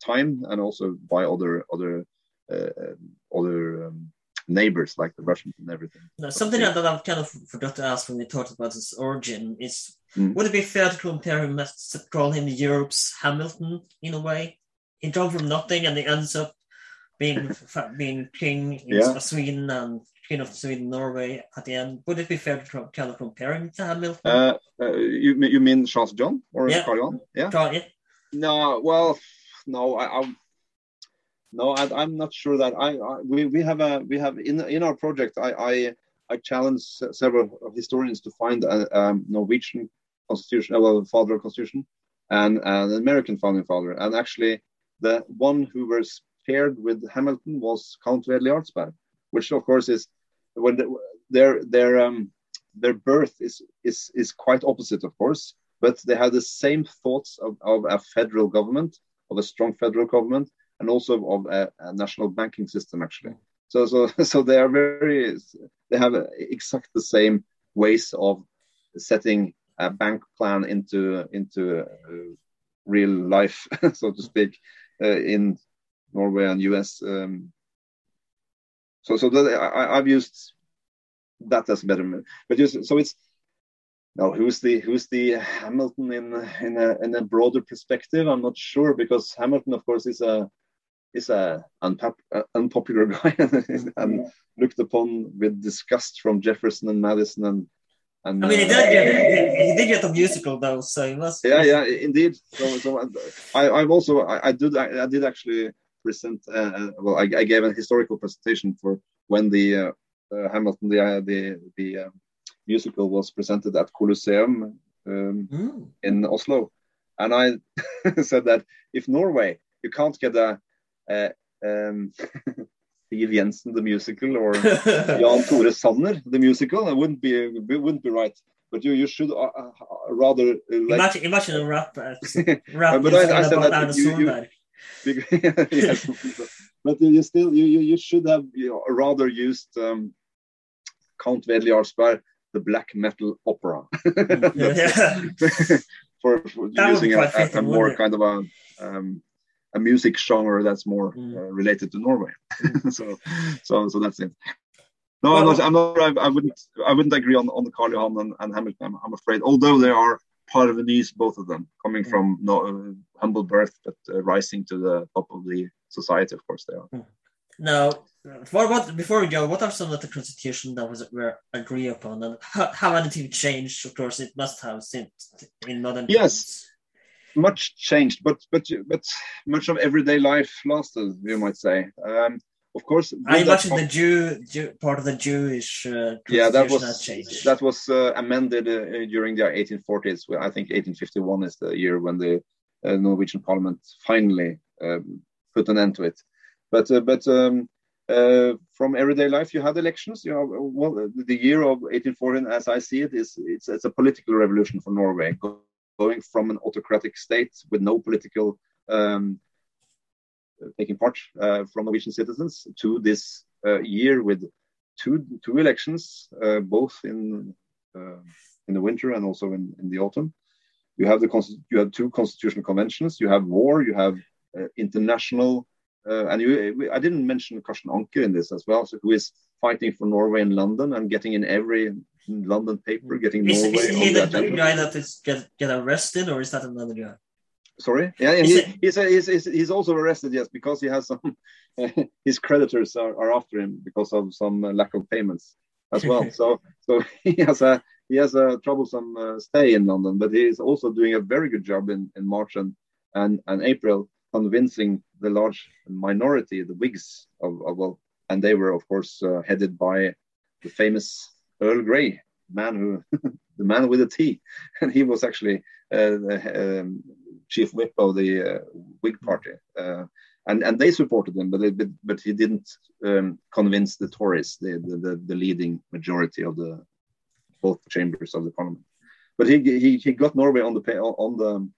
time and also by other other uh, other um, neighbors like the Russians and everything. Now, something that I've kind of forgot to ask when we talked about his origin is: mm. would it be fair to compare him, call him Europe's Hamilton in a way? He jumped from nothing and he ends up being being king Yeah. of Sweden and king of Sweden, Norway at the end. Would it be fair to kind of compare him to Hamilton? Uh, uh, you you mean Charles John or Yeah. Carl Johan? Yeah. Try it. No, well, no, I, I no, I, I'm not sure that I, I we, we have a we have in in our project. I I, I challenge several historians to find a um, Norwegian constitution, well, father of constitution, and an American founding father, and actually the one who was paired with Hamilton was Count Wedel Jarlsberg, which of course is when the, their their um their birth is is is quite opposite, of course but they had the same thoughts of, of a federal government, of a strong federal government, and also of a, a national banking system. Actually, so so so they are very they have exact the same ways of setting a bank plan into into uh, real life, so to speak, uh, in Norway and US. Um, so so that, I, I've used that as a better, but just so it's now, who's the who's the Hamilton in in a in a broader perspective? I'm not sure because Hamilton, of course, is a is a unpop, uh, unpopular guy and looked upon with disgust from Jefferson and Madison and and I mean, he uh, did get he did get a musical though, so he must. yeah, yeah, indeed. So, so I, I've also I, I did I, I did actually present. Uh, uh, well, I, I gave a historical presentation for when the uh, Hamilton the uh, the the musical was presented at Colosseum um, Mm. in Oslo, and I said that if Norway you can't get a, a um, Siv Jensen the musical or Jan Tore Sanner the musical, it wouldn't be it wouldn't be right. But you you should uh, uh, rather uh, like imagine, imagine a rap, uh, rap But I- I said that you- you-. yes. but you still you, you you should have you know, rather used um, Count Wedel Jarlsberg, the black metal opera, yeah. for, for That would be using a, a, a more kind of a um, a music genre that's more Mm. uh, related to Norway. so so so that's it. No, I'm not. I'm not I, I wouldn't. I wouldn't agree on on the Carl Johan and, and Hamilton. I'm, I'm afraid, although they are Parvenese, both of them, coming Mm. from no uh, humble birth, but uh, rising to the top of the society. Of course, they are. Now, what, what before we go, what are some of the constitution that was were agreed upon, and how, how anything changed? Of course, it must have since in modern Yes. times. Much changed, but but but much of everyday life lasted. You might say. Um, of course, I imagine the Jew, Jew part of the Jewish uh, yeah that was changed. that was uh, amended uh, during the 1840s Well, i think 1851 is the year when the uh, norwegian parliament finally um, put an end to it but uh, but um, uh, from everyday life you had elections you know well the year of 1814, as i see it is it's, it's a political revolution for norway go- going from an autocratic state with no political um, taking part uh, from norwegian citizens to this uh, year with two two elections, uh, both in in the winter and also in, in the autumn. You have the you have two constitutional conventions. You have war. You have uh, international, uh, and you. I didn't mention Carsten Anker in this as well, so who is fighting for Norway in London and getting in every London paper, getting Is, Norway is he the guy that is get, get arrested, or is that another guy? Sorry, yeah, he, it- he's, he's, he's he's also arrested, yes, because he has some his creditors are, are after him because of some uh, lack of payments as well. so so he has a he has a troublesome uh, stay in London, but he is also doing a very good job in, in March and, and and April, convincing the large minority, the Whigs of, of well, and they were of course uh, headed by the famous Earl Grey, man who the man with a T, and he was actually uh, the um, chief whip of the uh, Whig party, uh, and and they supported him, but they, but, but he didn't um, convince the Tories, the, the the leading majority of the both chambers of the parliament. But he he, he got Norway on the on the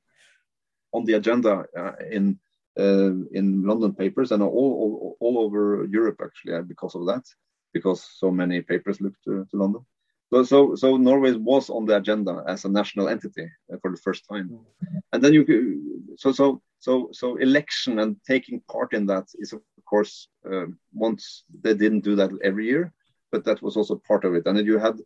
on the agenda uh, in uh, in London papers and all, all all over Europe actually uh, because of that, because so many papers looked to, to London. So, so, so Norway was on the agenda as a national entity uh, for the first time, and then you, so, so, so, so election and taking part in that is of course uh, once they didn't do that every year, but that was also part of it. And then you had,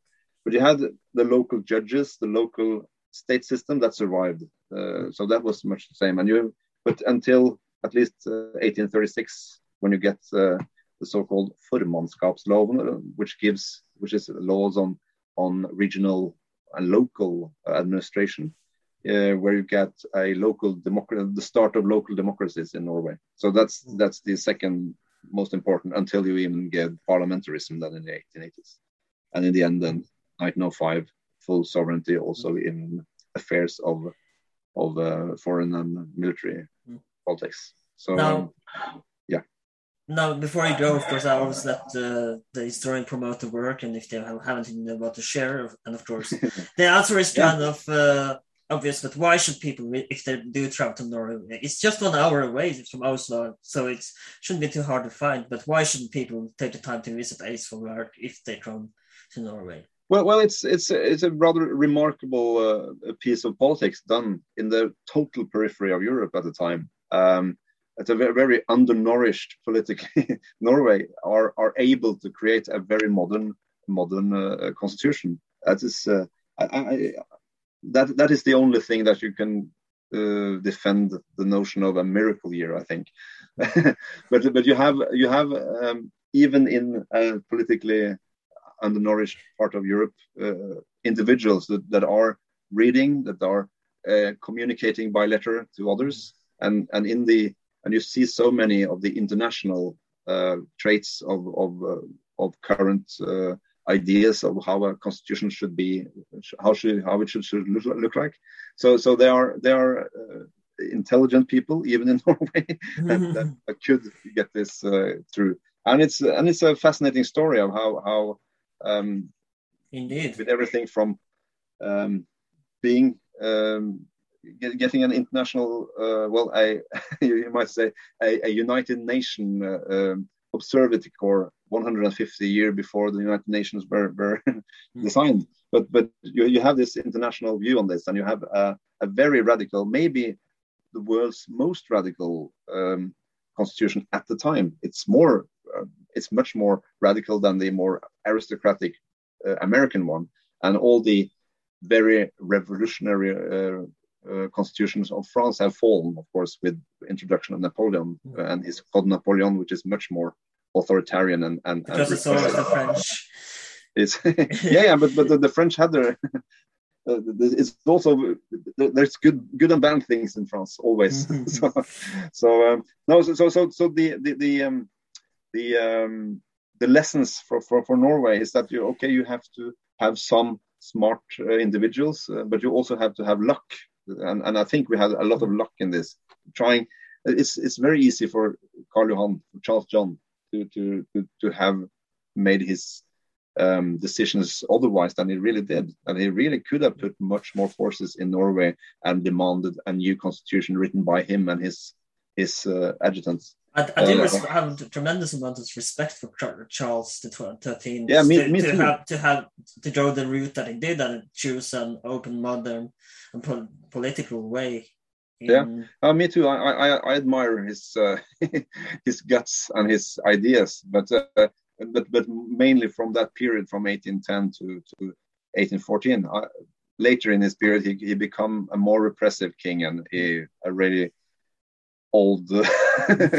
but you had the local judges, the local state system that survived. Uh, so that was much the same. And you, but until at least uh, 1836, when you get uh, the so-called formannskapsloven, which gives which is laws on on regional and local administration, uh, where you get a local democracy, the start of local democracies in Norway. So that's that's the second most important until you even get parliamentarism then in the 1880s, and in the end then 1905 full sovereignty also in affairs of of uh, foreign and military politics. So now, um, yeah. Now, before you go, of course, I always let uh, the historian promote the work, and if they have, anything about to share, and of course, the answer is kind yeah. of uh, obvious. But why should people, if they do travel to Norway, it's just one hour away from Oslo, so it shouldn't be too hard to find. But why shouldn't people take the time to visit Eidsvoll if they come to Norway? Well, well, it's it's it's a rather remarkable uh, piece of politics done in the total periphery of Europe at the time. Um, it's a very, very undernourished politically. Norway are are able to create a very modern modern uh, constitution. That is uh, I, that that is the only thing that you can uh, defend the notion of a miracle year. I think, but but you have you have um, even in a politically undernourished part of Europe uh, individuals that, that are reading that are uh, communicating by letter to others and and in the and you see so many of the international uh, traits of of, uh, of current uh, ideas of how a constitution should be, how should how it should, should look, look like. So so they are they are uh, intelligent people even in Norway that, that, could get this uh, through. And it's and it's a fascinating story of how how um, indeed with everything from um, being um, get, getting an international, uh, well, I you might say a, a United Nation uh, um, observatory corps 150 years before the United Nations were, were hmm. designed. But but you, you have this international view on this, and you have a, a very radical, maybe the world's most radical um, constitution at the time. It's more, uh, it's much more radical than the more aristocratic uh, American one, and all the very revolutionary uh, uh, constitutions of France have fallen, of course, with introduction of Napoleon mm. and his Code Napoleon, which is much more authoritarian and and because and it's always the French. It's yeah, yeah, but but the, the French had their. Uh, it's also there's good good and bad things in France always. Mm-hmm. so so um, no so so so, so the the the um, the um, the lessons for, for for Norway is that you okay you have to have some smart uh, individuals, uh, but you also have to have luck and, and I think we had a lot of luck in this. Trying, it's it's very easy for Karl Johan, Charles John, to to to, to have made his um, decisions otherwise than he really did, and he really could have put much more forces in Norway and demanded a new constitution written by him and his his uh, adjutants. I, I do uh, have a tremendous amount of respect for Charles the Thirteenth. Yeah, me, to, me to too. have to have to go the route that he did and choose an open, modern, and po- political way. In... Yeah, uh, me too. I, I, I admire his uh, his guts and his ideas, but uh, but but mainly from that period, from 1810 to to 1814. later in his period, he he become a more repressive king, and he already old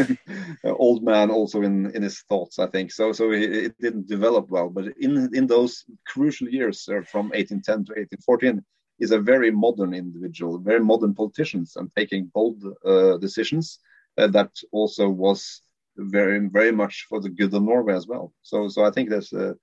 old man also in in his thoughts i think. So so it, it didn't develop well. But in in those crucial years uh, from 1810 to 1814 is a very modern individual very modern politicians and taking bold uh, decisions uh, that also was very very much for the good of norway as well. So so i think there's a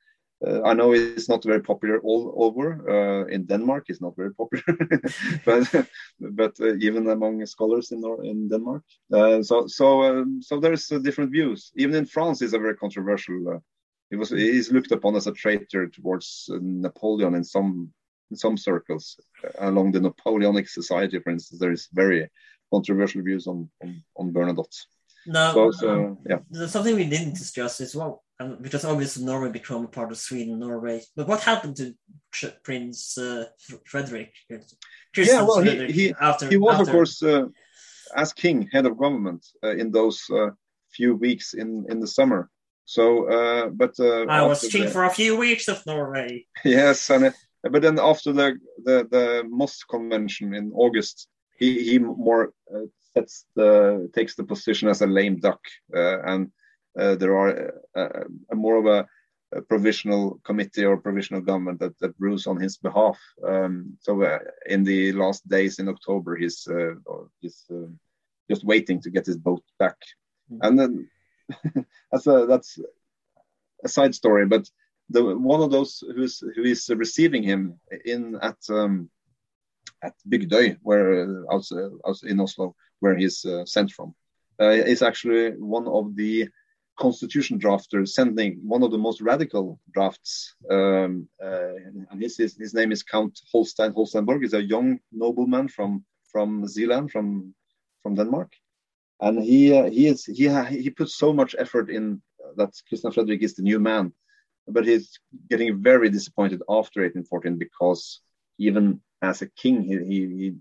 uh, I know it's not very popular all over. Uh, in Denmark, it's not very popular, but but uh, even among scholars in in Denmark. Uh, so so um, so there's uh, different views. Even in France, it's a very controversial. Uh, he was he's looked upon as a traitor towards Napoleon in some in some circles along the Napoleonic society. For instance, there is very controversial views on on, on Bernadotte. No, so, so, yeah. something we didn't discuss as well um, because obviously Norway became a part of Sweden, Norway. But what happened to Prince uh, Frederick? yeah, well, he, he, after, he was, after... of course, uh, as king, head of government uh, in those uh, few weeks in, in the summer. So, uh, but uh, I was king the... for a few weeks of Norway. Yes, and but then after the the, the Moss convention in August, he he more sets the takes the position as a lame duck and uh, there are a, a more of a, a, provisional committee or provisional government that, that rules on his behalf. Um, so uh, in the last days in October, he's uh, he's uh, just waiting to get his boat back, mm-hmm. and then that's a that's a side story, but. The, one of those who's who is receiving him in at um, at Bygdøy, where uh, out, out in Oslo, where he's uh, sent from uh, is actually one of the constitution drafters sending one of the most radical drafts. Um, uh, and his, his, his name is Count Holstein Holsteinborg. He's a young nobleman from from Zealand, from from Denmark, and he uh, he is he he puts so much effort in that Christian Frederick is the new man, but he's getting very disappointed after 1814 because even as a king, he, he, he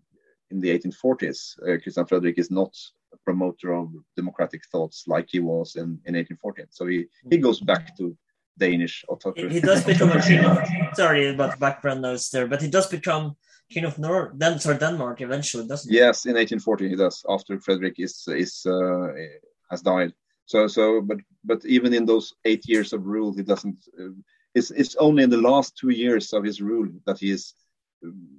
in the 1840s, uh, Christian Frederick is not a promoter of democratic thoughts like he was in, in 1814. So he, he goes back to Danish autocracy. He, he does become a king of, sorry about background notes there, but he does become king of Nor then sorry, Denmark eventually, doesn't he? Yes, in 1840 he does, after Frederick is, is uh, has died. So, so, but, but even in those eight years of rule, he doesn't. Uh, it's, it's only in the last two years of his rule that he is,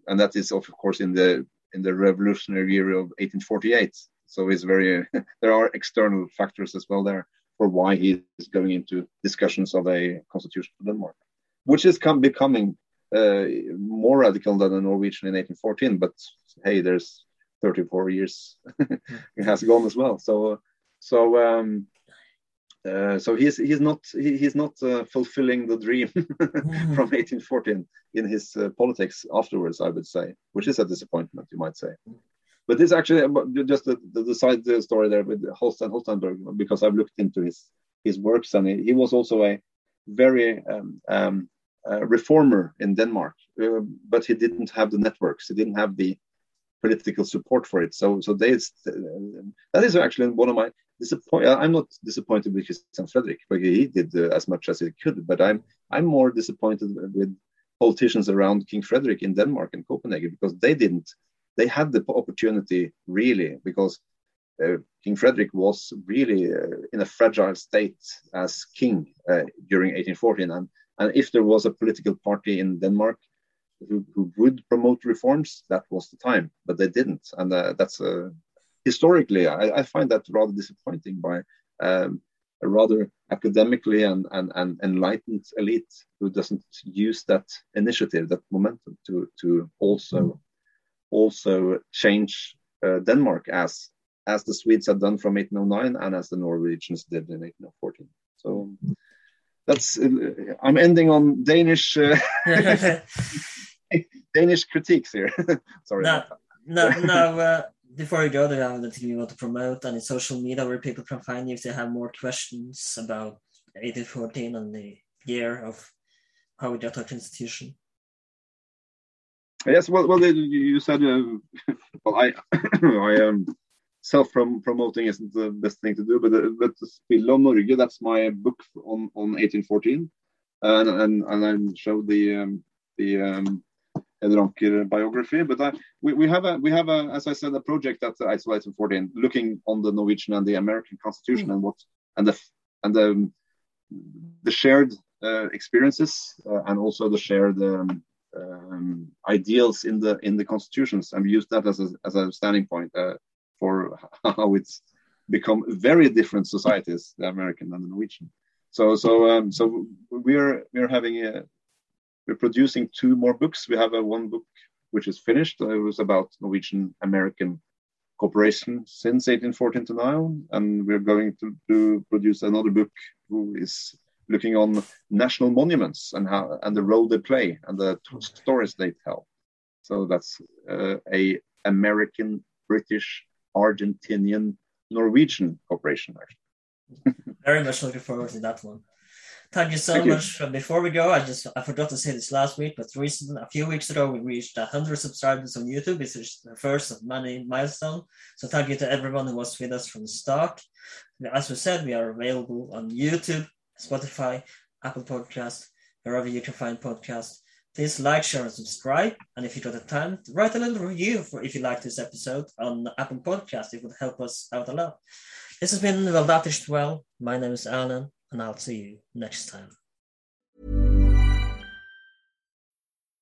and that is of course in the in the revolutionary year of 1848 so it's very there are external factors as well there for why he is going into discussions of a constitution for Denmark, which is come, becoming uh, more radical than the Norwegian in 1814. But hey, there's 34 years it has gone as well. So so um, uh, so he's he's not he, he's not uh, fulfilling the dream from 1814 in his uh, politics afterwards. I would say, which is a disappointment, you might say. But this actually just the, the side story there with Holstein Holsteinborg, because I've looked into his his works and he, he was also a very um, um, uh, reformer in Denmark, uh, but he didn't have the networks. He didn't have the political support for it. So so they, uh, that is actually one of my disappoint. I'm not disappointed with Christian Frederick because he did uh, as much as he could, but I'm I'm more disappointed with politicians around King Frederick in Denmark and Copenhagen because they didn't they had the opportunity really because uh, King Frederick was really uh, in a fragile state as king uh, during 1814, and, and if there was a political party in Denmark who, who would promote reforms, that was the time, but they didn't, and uh, that's uh, historically I, I, find that rather disappointing by um, a rather academically and, and, and enlightened elite who doesn't use that initiative, that momentum to to also also change uh, Denmark as as the Swedes had done from 1809 and as the Norwegians did in 1814. So that's uh, I'm ending on Danish uh, Danish critiques here. Sorry. No, no, no. Uh, before we go, do you have anything you want to promote? Any social media where people can find you if they have more questions about 1814 and the year of how we got our constitution? Yes, well, well, you said, uh, well, I, I um, self promoting isn't the best thing to do, but but Spillet om Norge, that's my book on on 1814, and and and I showed the um, the um, biography. But I, we, we have a we have a as I said a project at Eidsvoll 1814 looking on the Norwegian and the American Constitution mm. and what and the and the the shared uh, experiences uh, and also the shared um, um, ideals in the in the constitutions, and we use that as a as a standing point uh, for how it's become very different societies, the American and the Norwegian. So so um, so we're we're having a we're producing two more books. We have a one book which is finished. It was about Norwegian American cooperation since 1814 to now, and we're going to, to produce another book who is looking on national monuments and how and the role they play and the stories they tell. So that's uh, a American, British, Argentinian, Norwegian cooperation. Very much looking forward to that one. Thank you so Thank much. You. Before we go, I just I forgot to say this last week, but recently, a few weeks ago, we reached 100 subscribers on YouTube, which is the first of many milestone. So thank you to everyone who was with us from the start. As we said, we are available on YouTube, Spotify, Apple Podcast, wherever you can find podcasts. Please like, share, and subscribe. And if you got the time, write a little review for if you like this episode on Apple Podcast. It would help us out a lot. this has been Is Well. My name is Alan, and I'll see you next time.